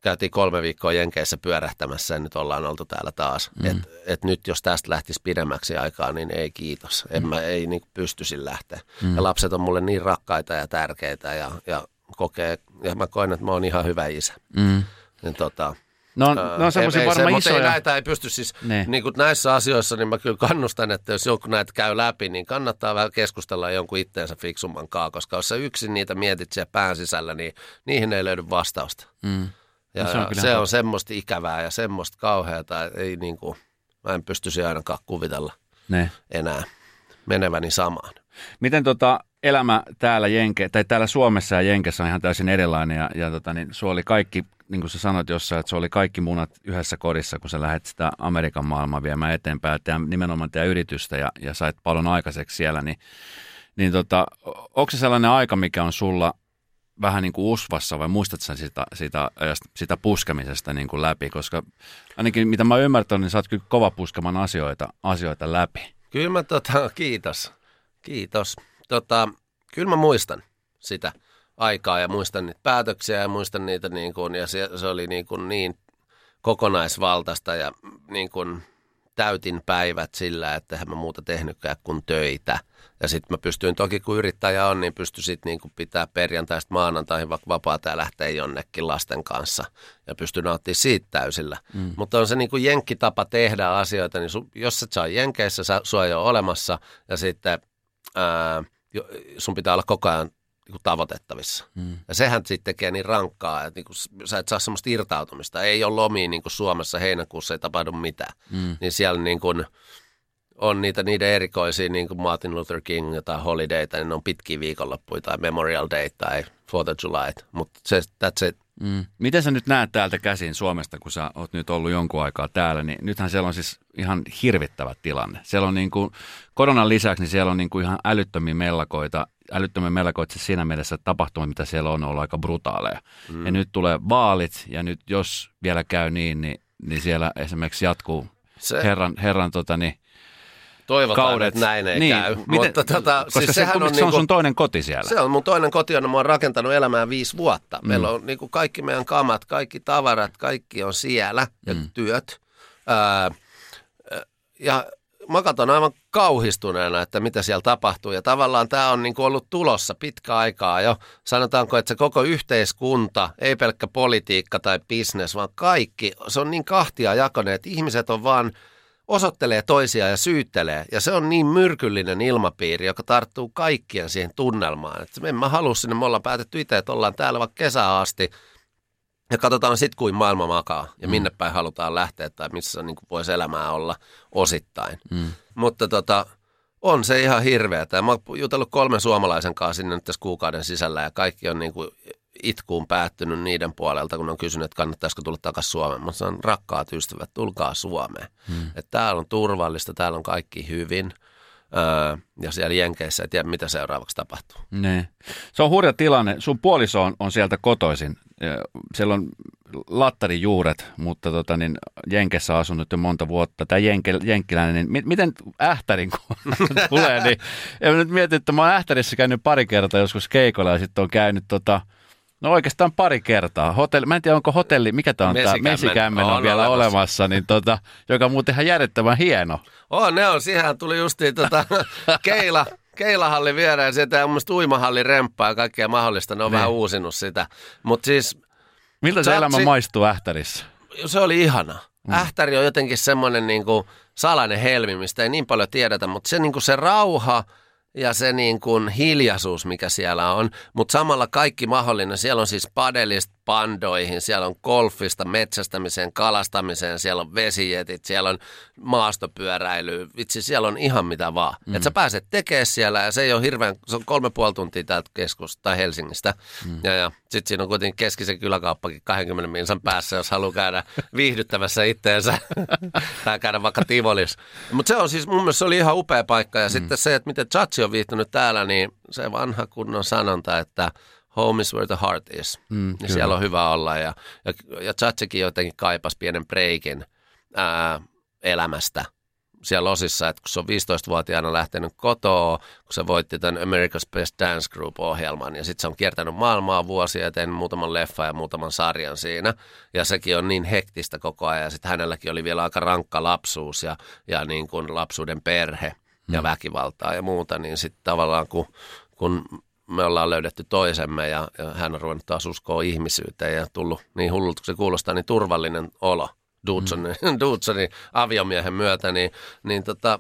käytiin kolme viikkoa Jenkeissä pyörähtämässä ja nyt ollaan oltu täällä taas. Mm. Et, et nyt jos tästä lähtisi pidemmäksi aikaa, niin ei kiitos. En mm. mä ei niin pystyisin lähteä. Mm. Ja lapset on mulle niin rakkaita ja tärkeitä ja, ja kokee, ja mä koen, että mä oon ihan hyvä isä. Mm. Niin tota, No, no on semmoisia varmaan se, isoja. Mutta ei näitä ei pysty siis, ne. niin kuin näissä asioissa, niin mä kyllä kannustan, että jos joku näitä käy läpi, niin kannattaa vähän keskustella jonkun itteensä fiksumman kanssa, koska jos sä yksin niitä mietit siellä pään sisällä, niin niihin ei löydy vastausta. Mm. Ja, no, se on, se on semmoista ikävää ja semmoista kauheata, ei niin kuin, mä en pystyisi ainakaan kuvitella ne. enää meneväni samaan. Miten tota, elämä täällä, Jenke, tai täällä Suomessa ja Jenkessä on ihan täysin erilainen ja, ja tota, niin, sulla oli kaikki niin kuin sä sanoit jossain, että se oli kaikki munat yhdessä kodissa, kun sä lähdet sitä Amerikan maailmaa viemään eteenpäin, ja nimenomaan tämä yritystä ja, ja sait paljon aikaiseksi siellä, niin, niin tota, onko se sellainen aika, mikä on sulla vähän niin kuin usvassa vai muistat sä sitä, sitä, sitä puskemisesta niin kuin läpi? Koska ainakin mitä mä ymmärtänyt, niin sä oot kyllä kova puskemaan asioita, asioita läpi. Kyllä mä tota, kiitos. Kiitos. Tota, kyllä mä muistan sitä aikaa ja muistan niitä päätöksiä ja muistan niitä niin kuin, ja se, se oli niin, kuin niin kokonaisvaltaista ja niin kuin täytin päivät sillä, että mä muuta tehnytkään kuin töitä. Ja sitten mä pystyin toki, kun yrittäjä on, niin pystyi sitten niin pitää perjantaista maanantaihin vaikka vapaata ja lähteä jonnekin lasten kanssa. Ja pystyi nauttimaan siitä täysillä. Mm. Mutta on se niin kuin jenkkitapa tehdä asioita, niin su, jos et saa jenkeissä, sä, sua ei ole olemassa. Ja sitten ää, sun pitää olla koko ajan niin tavoitettavissa. Mm. Ja sehän sitten tekee niin rankkaa, että niin kuin, sä et saa semmoista irtautumista. Ei ole lomia niin kuin Suomessa heinäkuussa, ei tapahdu mitään. Mm. Niin siellä niin kuin, on niitä niiden erikoisia, niin kuin Martin Luther King tai holidayta, niin ne on pitkiä viikonloppuja tai Memorial Day tai Fourth of July. Mutta se, that's it. Mm. Miten sä nyt näet täältä käsin Suomesta, kun sä oot nyt ollut jonkun aikaa täällä, niin nythän siellä on siis ihan hirvittävä tilanne. Siellä on niin kuin, koronan lisäksi, niin siellä on niin kuin ihan älyttömiä mellakoita älyttömän melkoitse siinä mielessä, että tapahtumat, mitä siellä on, on ollut aika brutaaleja. Mm. Ja nyt tulee vaalit, ja nyt jos vielä käy niin, niin, niin siellä esimerkiksi jatkuu se, herran, herran tota, niin, Toivotaan, kaudet. että näin ei niin, käy. Miten, Mutta, tota, koska siis se, sehän on, se on niinku, sun toinen koti siellä. Se on mun toinen koti, on mä oon rakentanut elämää viisi vuotta. Mm. Meillä on niin kuin kaikki meidän kamat, kaikki tavarat, kaikki on siellä ja mm. työt. Ää, ja mä katson aivan kauhistuneena, että mitä siellä tapahtuu. Ja tavallaan tämä on niin kuin ollut tulossa pitkä aikaa jo. Sanotaanko, että se koko yhteiskunta, ei pelkkä politiikka tai bisnes, vaan kaikki, se on niin kahtia jakoneet, että ihmiset on vaan osoittelee toisia ja syyttelee. Ja se on niin myrkyllinen ilmapiiri, joka tarttuu kaikkien siihen tunnelmaan. Että en mä halua sinne, me ollaan päätetty itse, että ollaan täällä vaikka kesään asti – ja katsotaan sitten, kuin maailma makaa ja mm. minne päin halutaan lähteä tai missä niin voisi elämää olla osittain. Mm. Mutta tota, on se ihan hirveätä. Mä oon jutellut kolmen suomalaisen kanssa sinne nyt tässä kuukauden sisällä ja kaikki on niin kuin itkuun päättynyt niiden puolelta, kun on kysynyt, että kannattaisiko tulla takaisin Suomeen. Mä sanon, rakkaat ystävät, tulkaa Suomeen. Mm. Että täällä on turvallista, täällä on kaikki hyvin – Öö, ja siellä Jenkeissä ei tiedä, mitä seuraavaksi tapahtuu. Ne. Se on hurja tilanne. Sun puoliso on, on sieltä kotoisin. Siellä on lattarijuuret, mutta tota, niin Jenkessä asunut jo monta vuotta, tai jenke, jenkkiläinen, niin mi- miten ähtärin kun tulee, niin en nyt mietin, että mä oon ähtärissä käynyt pari kertaa joskus keikolla ja sitten on käynyt tota, No oikeastaan pari kertaa. Hotelli, mä en tiedä, onko hotelli, mikä tämä on tämä, Mesikämmen on, on vielä olemassa, olemassa niin tota, joka on muuten ihan järjettömän hieno. On, ne on. Siihen tuli justiin tota, keila, keilahalli viereen, sieltä on mun uimahalli remppaa ja kaikkea mahdollista. Ne on ne. vähän niin. uusinut sitä. Mut siis, Miltä se elämä maistuu Ähtärissä? Se oli ihana. Mm. Ähtäri on jotenkin semmoinen niin kuin salainen helmi, mistä ei niin paljon tiedetä, mutta se, niin kuin se rauha – ja se niin kuin hiljaisuus, mikä siellä on, mutta samalla kaikki mahdollinen. Siellä on siis padelista pandoihin, siellä on golfista, metsästämiseen, kalastamiseen, siellä on vesijetit, siellä on maastopyöräily, vitsi siellä on ihan mitä vaan. Mm. Että sä pääset tekemään siellä ja se ei ole hirveän, se on kolme puoli tuntia täältä keskusta Helsingistä. Mm. Ja, ja sitten siinä on kuitenkin keskisen kyläkauppakin 20 minsan päässä, jos haluaa käydä viihdyttämässä itteensä tai käydä vaikka Tivolis. Mutta se on siis, mun mielestä se oli ihan upea paikka ja mm. sitten se, että miten Chachi on viihtynyt täällä, niin se vanha kunnon sanonta, että – home is where the heart is. Mm, niin siellä on hyvä olla. Ja, ja, ja Chatsikin jotenkin kaipasi pienen breikin ää, elämästä siellä osissa, että kun se on 15-vuotiaana lähtenyt kotoa, kun se voitti tämän America's Best Dance Group-ohjelman, ja sitten se on kiertänyt maailmaa vuosia ja tehnyt muutaman leffa ja muutaman sarjan siinä, ja sekin on niin hektistä koko ajan, ja sitten hänelläkin oli vielä aika rankka lapsuus ja, ja niin kuin lapsuuden perhe ja mm. väkivaltaa ja muuta, niin sitten tavallaan kun, kun me ollaan löydetty toisemme ja, ja hän on ruvennut taas uskoa ihmisyyteen ja tullut niin hullulta kun se kuulostaa, niin turvallinen olo Dudsonin, mm. Dudsonin aviomiehen myötä, niin, niin tota,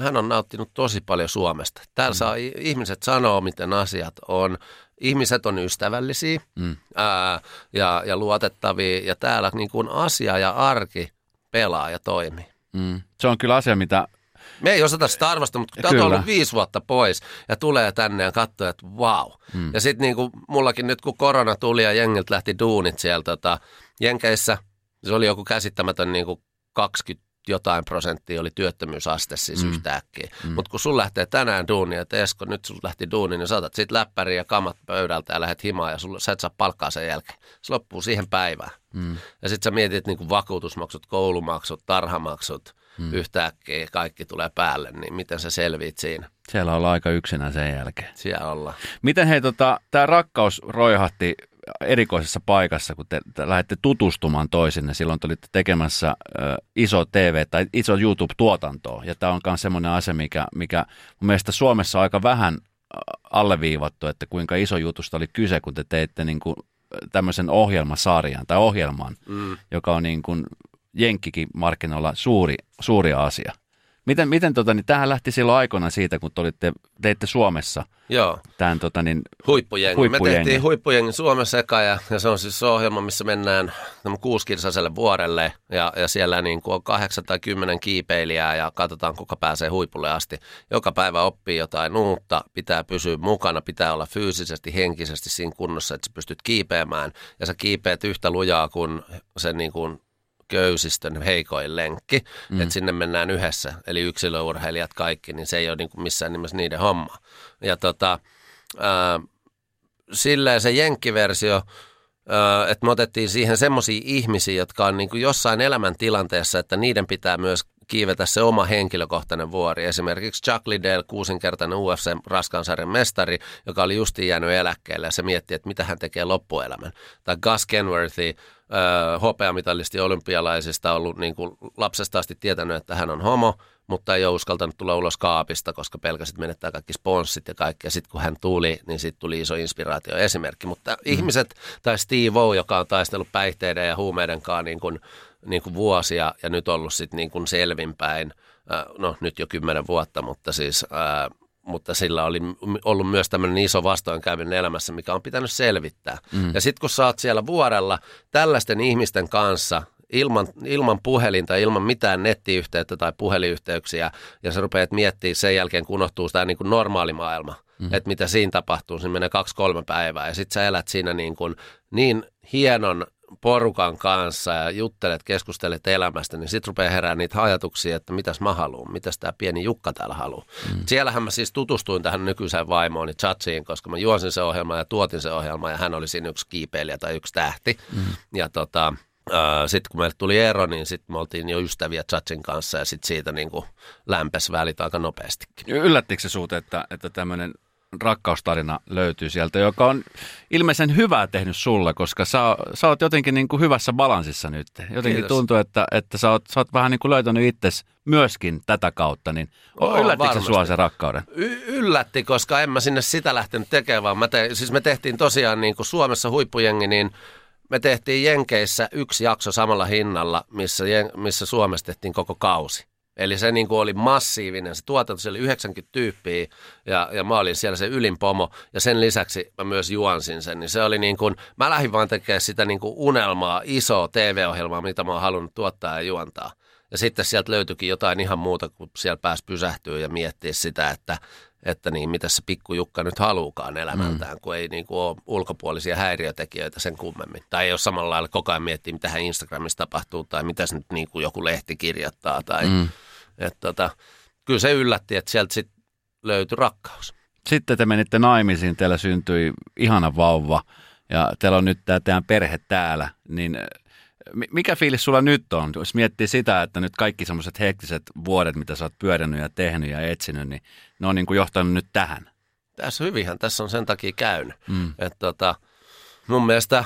hän on nauttinut tosi paljon Suomesta. Täällä mm. saa ihmiset sanoa, miten asiat on. Ihmiset on ystävällisiä mm. ää, ja, ja luotettavia ja täällä niin kuin asia ja arki pelaa ja toimii. Mm. Se on kyllä asia, mitä me ei osata sitä arvostaa, mutta kun on ollut viisi vuotta pois ja tulee tänne ja katsoo, että wow. Mm. Ja sitten niin kuin mullakin nyt kun korona tuli ja jengiltä lähti duunit sieltä tota, Jenkeissä, se oli joku käsittämätön niin kuin 20 jotain prosenttia oli työttömyysaste siis mm. yhtäkkiä. Mm. Mutta kun sun lähtee tänään duuni, että Esko, nyt sun lähti duuni, niin saatat sit läppäriä ja kamat pöydältä ja lähdet himaan ja sulla, sä et saa palkkaa sen jälkeen. Se loppuu siihen päivään. Mm. Ja sitten sä mietit niin vakuutusmaksut, koulumaksut, tarhamaksut, mm. yhtäkkiä kaikki tulee päälle, niin miten sä selviit siinä? Siellä ollaan aika yksinä sen jälkeen. Siellä ollaan. Miten hei, tota, tämä rakkaus roihahti erikoisessa paikassa, kun te, te lähdette tutustumaan toisinne. Silloin te olitte tekemässä ö, iso TV tai iso YouTube-tuotantoa. Ja tämä on myös semmoinen asia, mikä, mikä mun mielestä Suomessa on aika vähän alleviivattu, että kuinka iso jutusta oli kyse, kun te teitte niin kuin tämmöisen ohjelmasarjan tai ohjelman, mm. joka on niin kuin Jenkkikin markkinoilla suuri, suuri asia. Miten, miten tota, niin tähän lähti silloin aikoina siitä, kun te olitte, teitte Suomessa Joo. tämän tota, niin, huippujengi. huippujengi. Me tehtiin huippujengi Suomessa eka ja, ja, se on siis se ohjelma, missä mennään kuuskirsaiselle vuorelle ja, ja siellä niin kuin on kahdeksan tai kymmenen kiipeilijää ja katsotaan, kuka pääsee huipulle asti. Joka päivä oppii jotain uutta, pitää pysyä mukana, pitää olla fyysisesti, henkisesti siinä kunnossa, että sä pystyt kiipeämään ja sä kiipeät yhtä lujaa kuin se niin kuin köysistön heikoin lenkki, mm. että sinne mennään yhdessä, eli yksilöurheilijat kaikki, niin se ei ole niin kuin missään nimessä niiden homma. Ja tota, äh, silleen se jenkkiversio, äh, että me otettiin siihen semmoisia ihmisiä, jotka on niin kuin jossain elämäntilanteessa, että niiden pitää myös kiivetä se oma henkilökohtainen vuori. Esimerkiksi Chuck Liddell, kuusinkertainen UFC raskansarjan mestari, joka oli justiin jäänyt eläkkeelle ja se miettii, että mitä hän tekee loppuelämän. Tai Gus Kenworthy, hopeamitalisti olympialaisista ollut niin kuin lapsesta asti tietänyt, että hän on homo, mutta ei ole uskaltanut tulla ulos kaapista, koska pelkäsit menettää kaikki sponssit ja kaikki. Ja sitten kun hän tuli, niin sitten tuli iso inspiraatio esimerkki. Mutta mm. ihmiset, tai Steve O, joka on taistellut päihteiden ja huumeiden kanssa niin kuin, niin kuin vuosia ja nyt ollut sitten niin kuin selvinpäin, no nyt jo kymmenen vuotta, mutta siis mutta sillä oli ollut myös tämmöinen iso vastoinkäyminen elämässä, mikä on pitänyt selvittää. Mm. Ja sitten kun sä oot siellä vuorella tällaisten ihmisten kanssa, ilman, ilman puhelinta, ilman mitään nettiyhteyttä tai puhelinyhteyksiä, ja sä rupeat miettimään sen jälkeen, kun unohtuu tämä niin kuin normaali maailma, mm. että mitä siinä tapahtuu, siinä menee kaksi-kolme päivää, ja sitten sä elät siinä niin, kuin, niin hienon porukan kanssa ja juttelet, keskustelet elämästä, niin sitten rupeaa herää niitä ajatuksia, että mitäs mä haluan, mitäs tämä pieni Jukka täällä haluaa. Mm. Siellähän mä siis tutustuin tähän nykyiseen vaimooni Chatsiin, koska mä juosin se ohjelma ja tuotin se ohjelma ja hän oli siinä yksi kiipeilijä tai yksi tähti. Mm. Ja tota, sitten kun meille tuli ero, niin sitten me oltiin jo ystäviä Chatsin kanssa ja sitten siitä niin kuin lämpes välit aika nopeastikin. Yllättikö se suut, että, että tämmöinen rakkaustarina löytyy sieltä, joka on ilmeisen hyvää tehnyt sulle, koska sä, sä oot jotenkin niin kuin hyvässä balansissa nyt. Jotenkin Kiitos. tuntuu, että, että sä, oot, sä oot vähän niin kuin löytänyt itsesi myöskin tätä kautta, niin yllättikö se sua se rakkauden? Y- yllätti, koska en mä sinne sitä lähtenyt tekemään, vaan mä te, siis me tehtiin tosiaan niin kuin Suomessa huippujengi, niin me tehtiin Jenkeissä yksi jakso samalla hinnalla, missä, missä Suomessa tehtiin koko kausi. Eli se niin kuin oli massiivinen, se tuotanto, se oli 90 tyyppiä ja, ja mä olin siellä se ylin pomo ja sen lisäksi mä myös juonsin sen. Niin se oli niin kuin, mä lähdin vaan tekemään sitä niin kuin unelmaa, isoa TV-ohjelmaa, mitä mä oon halunnut tuottaa ja juontaa. Ja sitten sieltä löytyikin jotain ihan muuta, kun siellä pääsi pysähtyä ja miettiä sitä, että, että niin, mitä se pikkujukka nyt haluukaan elämältään, mm. kun ei niin kuin ole ulkopuolisia häiriötekijöitä sen kummemmin. Tai ei ole samalla lailla koko ajan miettiä, mitä hän Instagramissa tapahtuu tai mitä nyt niin kuin joku lehti kirjoittaa tai mm et tota, kyllä se yllätti, että sieltä sitten löytyi rakkaus. Sitten te menitte naimisiin, teillä syntyi ihana vauva ja teillä on nyt tämä teidän perhe täällä, niin mikä fiilis sulla nyt on? Jos miettii sitä, että nyt kaikki semmoiset hektiset vuodet, mitä sä oot pyörinyt ja tehnyt ja etsinyt, niin ne on niin kuin johtanut nyt tähän. Tässä hyvinhän tässä on sen takia käynyt. Mm. Että tota, mun mielestä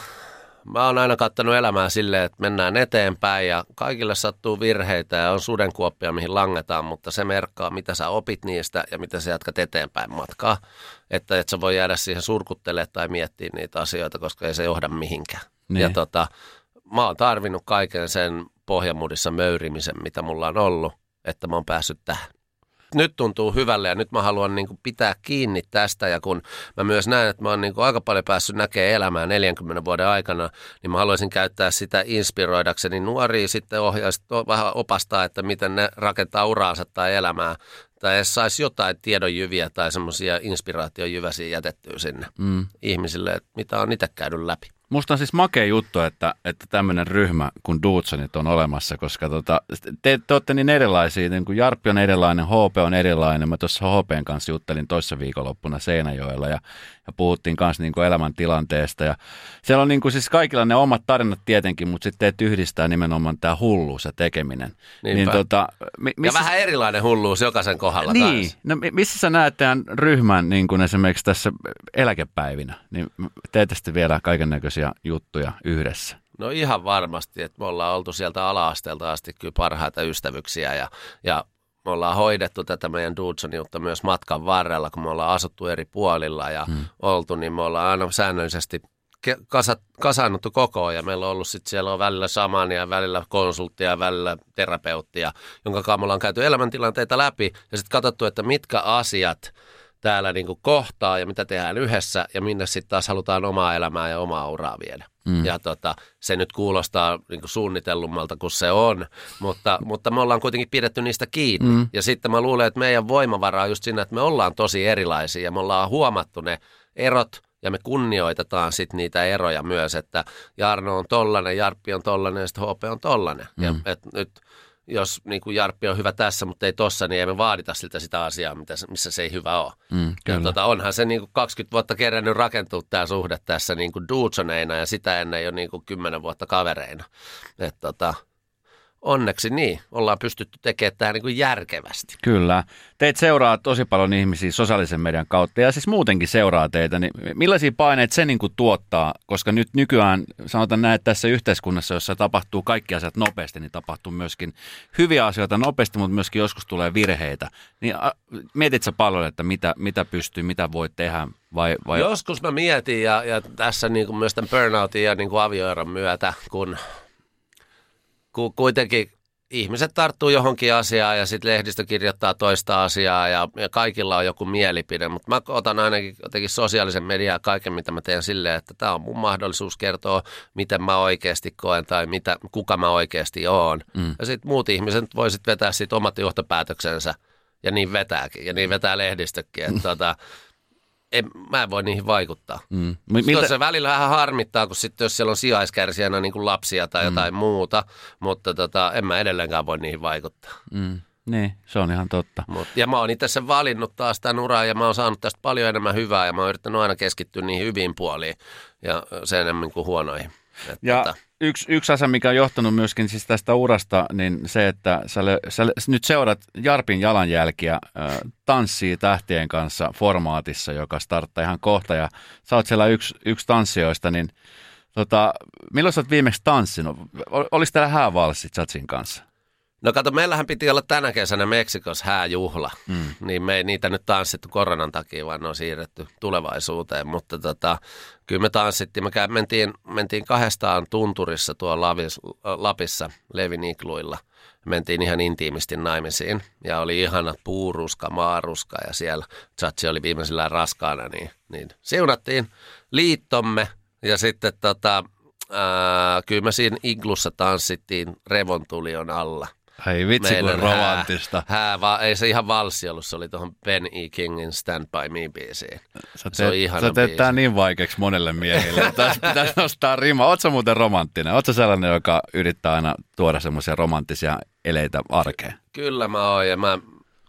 mä oon aina kattanut elämää silleen, että mennään eteenpäin ja kaikille sattuu virheitä ja on sudenkuoppia, mihin langetaan, mutta se merkkaa, mitä sä opit niistä ja mitä sä jatkat eteenpäin matkaa. Että et sä voi jäädä siihen surkuttelemaan tai miettiä niitä asioita, koska ei se johda mihinkään. Niin. Ja tota, mä oon tarvinnut kaiken sen pohjamudissa möyrimisen, mitä mulla on ollut, että mä oon päässyt tähän nyt tuntuu hyvälle ja nyt mä haluan niin kuin pitää kiinni tästä ja kun mä myös näen, että mä oon niin kuin aika paljon päässyt näkemään elämää 40 vuoden aikana, niin mä haluaisin käyttää sitä inspiroidakseni nuoria sitten ohjaisi, vähän opastaa, että miten ne rakentaa uraansa tai elämää tai edes saisi jotain tiedonjyviä tai semmoisia inspiraatiojyväsiä jätettyä sinne mm. ihmisille, että mitä on itse käynyt läpi. Musta on siis makea juttu, että, että tämmöinen ryhmä kuin Dudesonit on olemassa, koska tota, te, te olette niin erilaisia, niin kuin Jarppi on erilainen, HP on erilainen. Mä tuossa HPn kanssa juttelin toissa viikonloppuna Seinäjoella ja, ja puhuttiin kanssa niin kuin elämäntilanteesta. Ja siellä on niin kuin siis kaikilla ne omat tarinat tietenkin, mutta sitten teet yhdistää nimenomaan tämä hulluus ja tekeminen. Niinpä. Niin tota, mi, missä, Ja vähän erilainen hulluus jokaisen kohdalla niin, taas. no mi- missä sä näet tämän ryhmän niin kuin esimerkiksi tässä eläkepäivinä? Niin teette sitten vielä kaiken näköisiä juttuja yhdessä. No ihan varmasti, että me ollaan oltu sieltä ala-asteelta asti kyllä parhaita ystävyksiä ja, ja me ollaan hoidettu tätä meidän Dudsoniutta myös matkan varrella, kun me ollaan asuttu eri puolilla ja hmm. oltu, niin me ollaan aina säännöllisesti ke- kasa, kasannuttu koko ja meillä on ollut sitten siellä on välillä samania, välillä konsulttia, välillä terapeuttia, jonka kanssa me ollaan käyty elämäntilanteita läpi ja sitten katsottu, että mitkä asiat täällä niin kuin kohtaa ja mitä tehdään yhdessä ja minne sitten taas halutaan omaa elämää ja omaa uraa viedä. Mm. Ja tota, se nyt kuulostaa niin kuin suunnitellummalta kuin se on, mutta, mutta me ollaan kuitenkin pidetty niistä kiinni. Mm. Ja sitten mä luulen, että meidän voimavara on just siinä, että me ollaan tosi erilaisia ja me ollaan huomattu ne erot ja me kunnioitetaan sitten niitä eroja myös, että Jarno on tollanen, Jarppi on tollanen ja sitten HP on tollanen. Mm. Ja et nyt jos niin kuin Jarppi on hyvä tässä, mutta ei tossa, niin ei me vaadita siltä sitä asiaa, mitä, missä se ei hyvä ole. Mm, Ja kyllä. tota, onhan se niin kuin 20 vuotta kerännyt rakentua tämä suhde tässä niin kuin ja sitä ennen jo niin kuin 10 vuotta kavereina. Et tota, onneksi niin, ollaan pystytty tekemään tämä niin kuin järkevästi. Kyllä. Teitä seuraa tosi paljon ihmisiä sosiaalisen median kautta ja siis muutenkin seuraa teitä. Niin millaisia paineita se niin kuin tuottaa? Koska nyt nykyään sanotaan näin, että tässä yhteiskunnassa, jossa tapahtuu kaikki asiat nopeasti, niin tapahtuu myöskin hyviä asioita nopeasti, mutta myöskin joskus tulee virheitä. Niin a, mietit sä paljon, että mitä, mitä pystyy, mitä voi tehdä vai, vai Joskus mä mietin ja, ja tässä niin kuin myös tämän burnoutin ja niin kuin avioeron myötä, kun, kun kuitenkin ihmiset tarttuu johonkin asiaan ja sitten lehdistö kirjoittaa toista asiaa ja, ja kaikilla on joku mielipide, mutta mä otan ainakin jotenkin sosiaalisen median kaiken, mitä mä teen silleen, että tämä on mun mahdollisuus kertoa, miten mä oikeasti koen tai mitä, kuka mä oikeasti oon. Mm. Ja sitten muut ihmiset voi sitten vetää siitä omat johtopäätöksensä ja niin vetääkin ja niin vetää lehdistökin, että tota, en, mä en voi niihin vaikuttaa. mm. Mi- Miltä? Se välillä vähän harmittaa, kun sitten jos siellä on sijaiskärsijänä niin kuin lapsia tai jotain mm. muuta, mutta tota, en mä edelleenkään voi niihin vaikuttaa. mm, niin, se on ihan totta. Mut, ja mä oon itse sen valinnut taas tämän uran ja mä oon saanut tästä paljon enemmän hyvää ja mä oon yrittänyt aina keskittyä niihin hyviin puoliin ja sen enemmän kuin huonoihin. Et Ja tota, yksi, yksi asia, mikä on johtanut myöskin siis tästä urasta, niin se, että sä, lö- sä nyt seurat Jarpin jalanjälkiä äh, Tanssii tähtien kanssa formaatissa, joka starttaa ihan kohta. Ja sä oot siellä yksi, yksi tanssijoista, niin tota, milloin sä oot viimeksi tanssinut? Ol- Olis täällä häävalssi Chatsin kanssa? No kato, meillähän piti olla tänä kesänä Meksikossa hääjuhla, mm. niin me ei niitä nyt tanssittu koronan takia, vaan ne on siirretty tulevaisuuteen. Mutta tota, kyllä me tanssittiin, me käy, mentiin, mentiin kahdestaan tunturissa tuolla Lavis, Lapissa Levin Ikluilla. Mentiin ihan intiimisti naimisiin ja oli ihana puuruska, maaruska ja siellä Chatsi oli viimeisillään raskaana, niin, niin siunattiin liittomme ja sitten tota, ää, kyllä me siinä iglussa tanssittiin revontulion alla. Hei vitsi, kuin romanttista. Hää, hää, va, ei se ihan valssi ollut, se oli tuohon Ben E. Kingin Stand By Me biisiin. Sä Se on teet, ihana sä teet biisi. tää niin vaikeaksi monelle miehelle. Tässä pitäisi nostaa rima. Ootko muuten romanttinen? Ootko sellainen, joka yrittää aina tuoda semmoisia romanttisia eleitä arkeen? Kyllä mä oon ja mä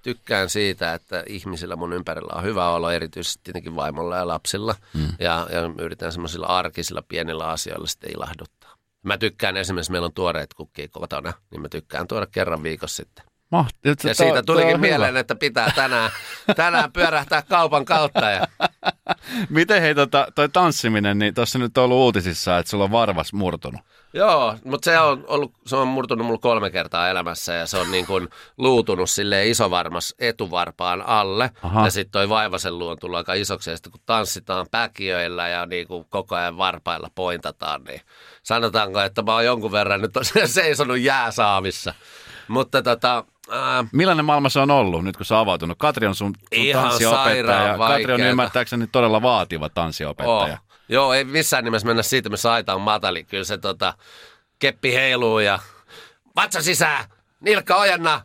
tykkään siitä, että ihmisillä mun ympärillä on hyvä olo, erityisesti tietenkin vaimolla ja lapsilla. Mm. Ja, ja yritän semmoisilla arkisilla pienillä asioilla sitten ilahduttaa. Mä tykkään esimerkiksi, meillä on tuoreet kukkia kotona, niin mä tykkään tuoda kerran viikossa sitten. Mahti, Ja siitä tulikin mieleen, että pitää tänään, tänään pyörähtää kaupan kautta. Ja Miten hei tota, toi tanssiminen, niin tuossa nyt on ollut uutisissa, että sulla on varvas murtunut. Joo, mutta se on, ollut, se on murtunut mulla kolme kertaa elämässä ja se on niin kuin luutunut sille isovarmas etuvarpaan alle. Aha. Ja sitten toi vaivasen luu on tullut aika isoksi ja sitten kun tanssitaan päkiöillä ja niin kuin koko ajan varpailla pointataan, niin sanotaanko, että mä oon jonkun verran nyt tosiaan seisonut jääsaavissa. Mutta tota, ää, Millainen maailma se on ollut nyt, kun sä avautunut? Katri on sun, sun Ihan tanssiopettaja. Katri on ymmärtääkseni todella vaativa tanssiopettaja. Oh. Joo, ei missään nimessä mennä siitä, missä aita on matali. Kyllä se tota, keppi heiluu ja vatsa sisään, nilkka ojenna,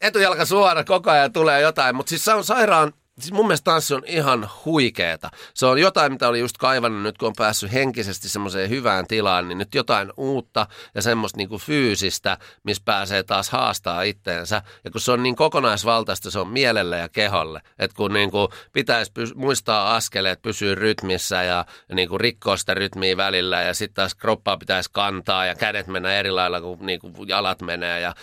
etujalka suora, koko ajan tulee jotain. Mutta siis se on sairaan siis mun mielestä tanssi on ihan huikeeta. Se on jotain, mitä oli just kaivannut nyt, kun on päässyt henkisesti semmoiseen hyvään tilaan, niin nyt jotain uutta ja semmoista niin kuin fyysistä, missä pääsee taas haastaa itteensä. Ja kun se on niin kokonaisvaltaista, se on mielelle ja keholle. Että kun niin kuin pitäisi py- muistaa askeleet, pysyä rytmissä ja, ja niin kuin rikkoa sitä rytmiä välillä ja sitten taas kroppaa pitäisi kantaa ja kädet mennä eri lailla kuin, niin kuin jalat menee. Ja,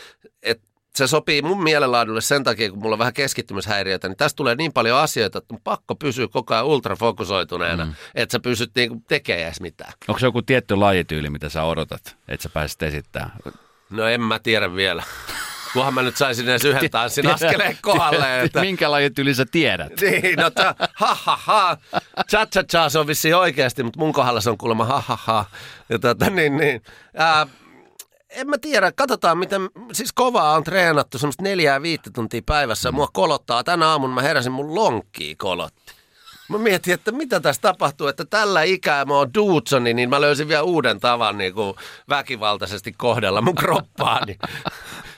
et se sopii mun mielenlaadulle sen takia, kun mulla on vähän keskittymishäiriötä, niin tästä tulee niin paljon asioita, että on pakko pysyä koko ajan ultrafokusoituneena, mm. että sä pysyt niinku tekemään edes mitään. Onko se joku tietty lajityyli, mitä sä odotat, että sä pääsit esittämään? No en mä tiedä vielä. Kunhan mä nyt saisin edes yhden tanssin askeleen kohdalle. Että... Minkä lajityyli sä tiedät? niin, no ta, ha ha ha. Cha cha cha, se on vissiin oikeasti, mutta mun kohdalla se on kuulemma ha ha ha. Ja tota, niin, niin. Ää, en mä tiedä, katsotaan miten, siis kovaa on treenattu semmoista neljää viittä tuntia päivässä. Mua kolottaa, tänä aamun mä heräsin mun lonkkiin kolotti. Mä mietin, että mitä tässä tapahtuu, että tällä ikää mä oon Dudsoni, niin mä löysin vielä uuden tavan niin kuin väkivaltaisesti kohdella mun kroppaani.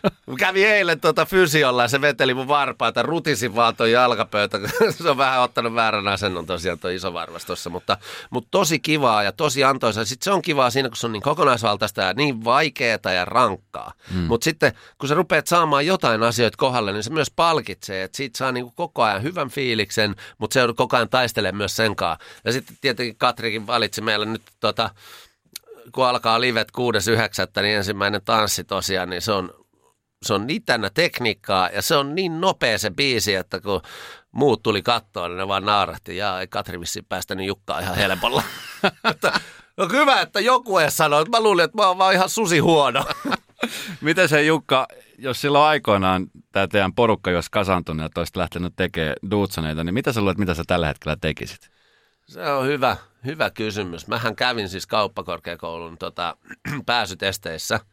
Mä kävin eilen tuota fysiolla ja se veteli mun varpaita, rutisin vaan toi jalkapöytä. se on vähän ottanut väärän asennon tosiaan toi iso varvas tossa, mutta, mutta tosi kivaa ja tosi antoisa. Sitten se on kivaa siinä, kun se on niin kokonaisvaltaista ja niin vaikeaa ja rankkaa. Mm. Mutta sitten kun sä rupeat saamaan jotain asioita kohdalle, niin se myös palkitsee, että siitä saa niin koko ajan hyvän fiiliksen, mutta se koko ajan taistelee myös sen kanssa. Ja sitten tietenkin Katrikin valitsi meille nyt tota, kun alkaa livet 6.9. niin ensimmäinen tanssi tosiaan, niin se on se on niin täynnä tekniikkaa ja se on niin nopea se biisi, että kun muut tuli kattoon, niin ne vaan naarahti. Ja ei Katri vissiin päästänyt Jukkaa ihan helpolla. no hyvä, että joku ei sanoi, että mä luulin, että mä oon vaan ihan susi huono. Miten se Jukka, jos silloin aikoinaan tämä teidän porukka, jos kasantunut ja toista lähtenyt tekemään duutsoneita, niin mitä sä luulet, mitä sä tällä hetkellä tekisit? Se on hyvä, hyvä kysymys. Mähän kävin siis kauppakorkeakoulun tota, pääsytesteissä –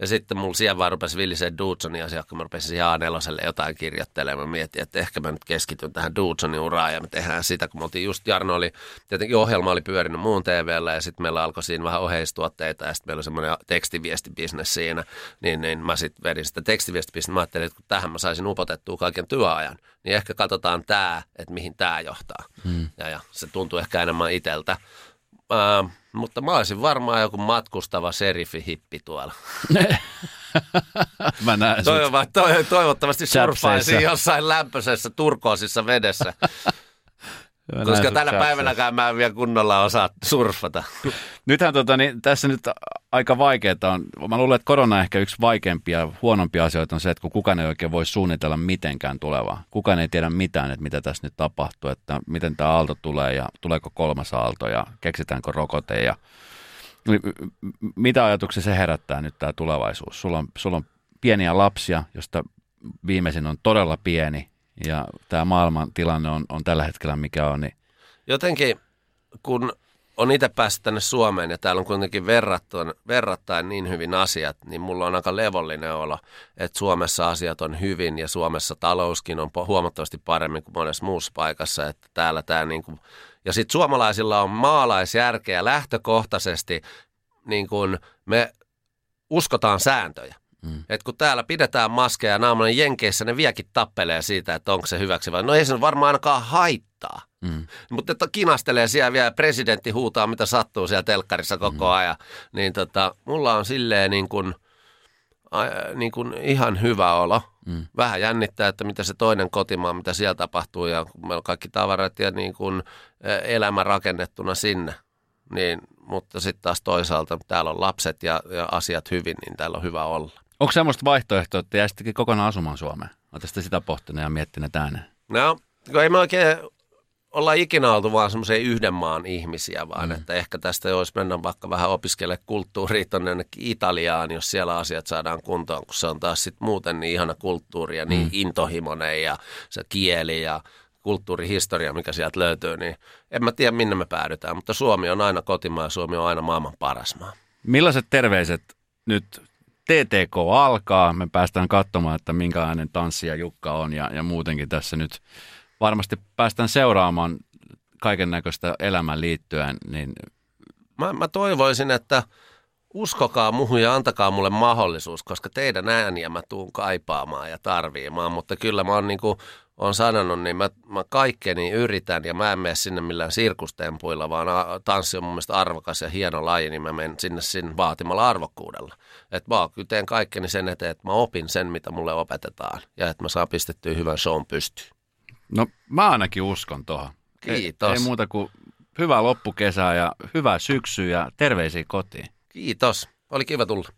ja sitten mulla siellä vaan rupesi Villiseen Dudsonin asia, kun mä rupesin siihen A4 jotain kirjoittelemaan. Mä mietin, että ehkä mä nyt keskityn tähän Dudsonin uraan ja me tehdään sitä, kun me oltiin just, Jarno oli, tietenkin ohjelma oli pyörinyt muun TVllä ja sitten meillä alkoi siinä vähän oheistuotteita ja sitten meillä oli semmoinen tekstiviestibisnes siinä. Niin, niin mä sitten vedin sitä tekstiviestibisnestä. Mä ajattelin, että kun tähän mä saisin upotettua kaiken työajan, niin ehkä katsotaan tämä, että mihin tämä johtaa. Hmm. Ja, ja se tuntuu ehkä enemmän iteltä. Uh, mutta mä olisin varmaan joku matkustava serifi-hippi tuolla. mä näen toiv- toivottavasti surfaisin jossain lämpöisessä turkoosissa vedessä. Koska tänä päivänäkään mä en vielä kunnolla osaa surfata. Nythän tota, niin, tässä nyt aika vaikeaa on. Mä luulen, että korona ehkä yksi vaikeimpia, huonompia asioita on se, että kun kukaan ei oikein voi suunnitella mitenkään tulevaa. Kukaan ei tiedä mitään, että mitä tässä nyt tapahtuu, että miten tämä aalto tulee ja tuleeko kolmas aalto ja keksitäänkö rokote ja mitä ajatuksia se herättää nyt tämä tulevaisuus? Sulla on, sulla on pieniä lapsia, josta viimeisin on todella pieni ja tämä maailman tilanne on, on tällä hetkellä mikä on. Niin... Jotenkin kun on itse päässyt tänne Suomeen ja täällä on kuitenkin verrattain, verrattain niin hyvin asiat, niin mulla on aika levollinen olo, että Suomessa asiat on hyvin ja Suomessa talouskin on huomattavasti paremmin kuin monessa muussa paikassa, että täällä tämä niin kuin, ja sitten suomalaisilla on maalaisjärkeä lähtökohtaisesti, niin kuin me uskotaan sääntöjä. Mm. Et kun täällä pidetään maskeja naamalla, niin Jenkeissä ne vieläkin tappelee siitä, että onko se hyväksi vai no ei se varmaan ainakaan haittaa. Mm. Mutta että kinastelee siellä vielä, presidentti huutaa mitä sattuu siellä telkkarissa koko mm. ajan. Niin tota, mulla on silleen niin kuin, niin kuin ihan hyvä olo. Mm. Vähän jännittää, että mitä se toinen kotimaa, mitä siellä tapahtuu ja meillä on kaikki tavarat ja niin kuin elämä rakennettuna sinne. Niin, mutta sitten taas toisaalta täällä on lapset ja, ja asiat hyvin, niin täällä on hyvä olla. Onko semmoista vaihtoehtoa, että jäisittekin kokonaan asumaan Suomeen? Oletteko sitä pohtinut ja miettineet ääneen? No, kun ei me oikein olla ikinä oltu vaan semmoisia yhden maan ihmisiä, vaan mm. että ehkä tästä olisi mennä vaikka vähän opiskele kulttuuria tuonne Italiaan, jos siellä asiat saadaan kuntoon, kun se on taas sitten muuten niin ihana kulttuuri ja niin mm. intohimoinen ja se kieli ja kulttuurihistoria, mikä sieltä löytyy, niin en mä tiedä minne me päädytään, mutta Suomi on aina kotimaa ja Suomi on aina maailman paras maa. Millaiset terveiset nyt TTK alkaa, me päästään katsomaan, että minkälainen tanssija Jukka on ja, ja muutenkin tässä nyt varmasti päästään seuraamaan kaiken näköistä elämän liittyen. Niin... Mä, mä toivoisin, että uskokaa muuhun ja antakaa mulle mahdollisuus, koska teidän ääniä mä tuun kaipaamaan ja tarviimaan, mutta kyllä mä oon niinku on sanonut, niin mä, mä kaikkeni yritän ja mä en mene sinne millään sirkustempuilla, vaan tanssi on mun mielestä arvokas ja hieno laji, niin mä menen sinne sinne vaatimalla arvokkuudella. Että mä kyllä teen kaikkeni sen eteen, että mä opin sen, mitä mulle opetetaan ja että mä saan pistettyä hyvän shown pystyyn. No mä ainakin uskon tuohon. Kiitos. Ei, ei muuta kuin hyvää loppukesää ja hyvää syksyä ja terveisiä kotiin. Kiitos. Oli kiva tulla.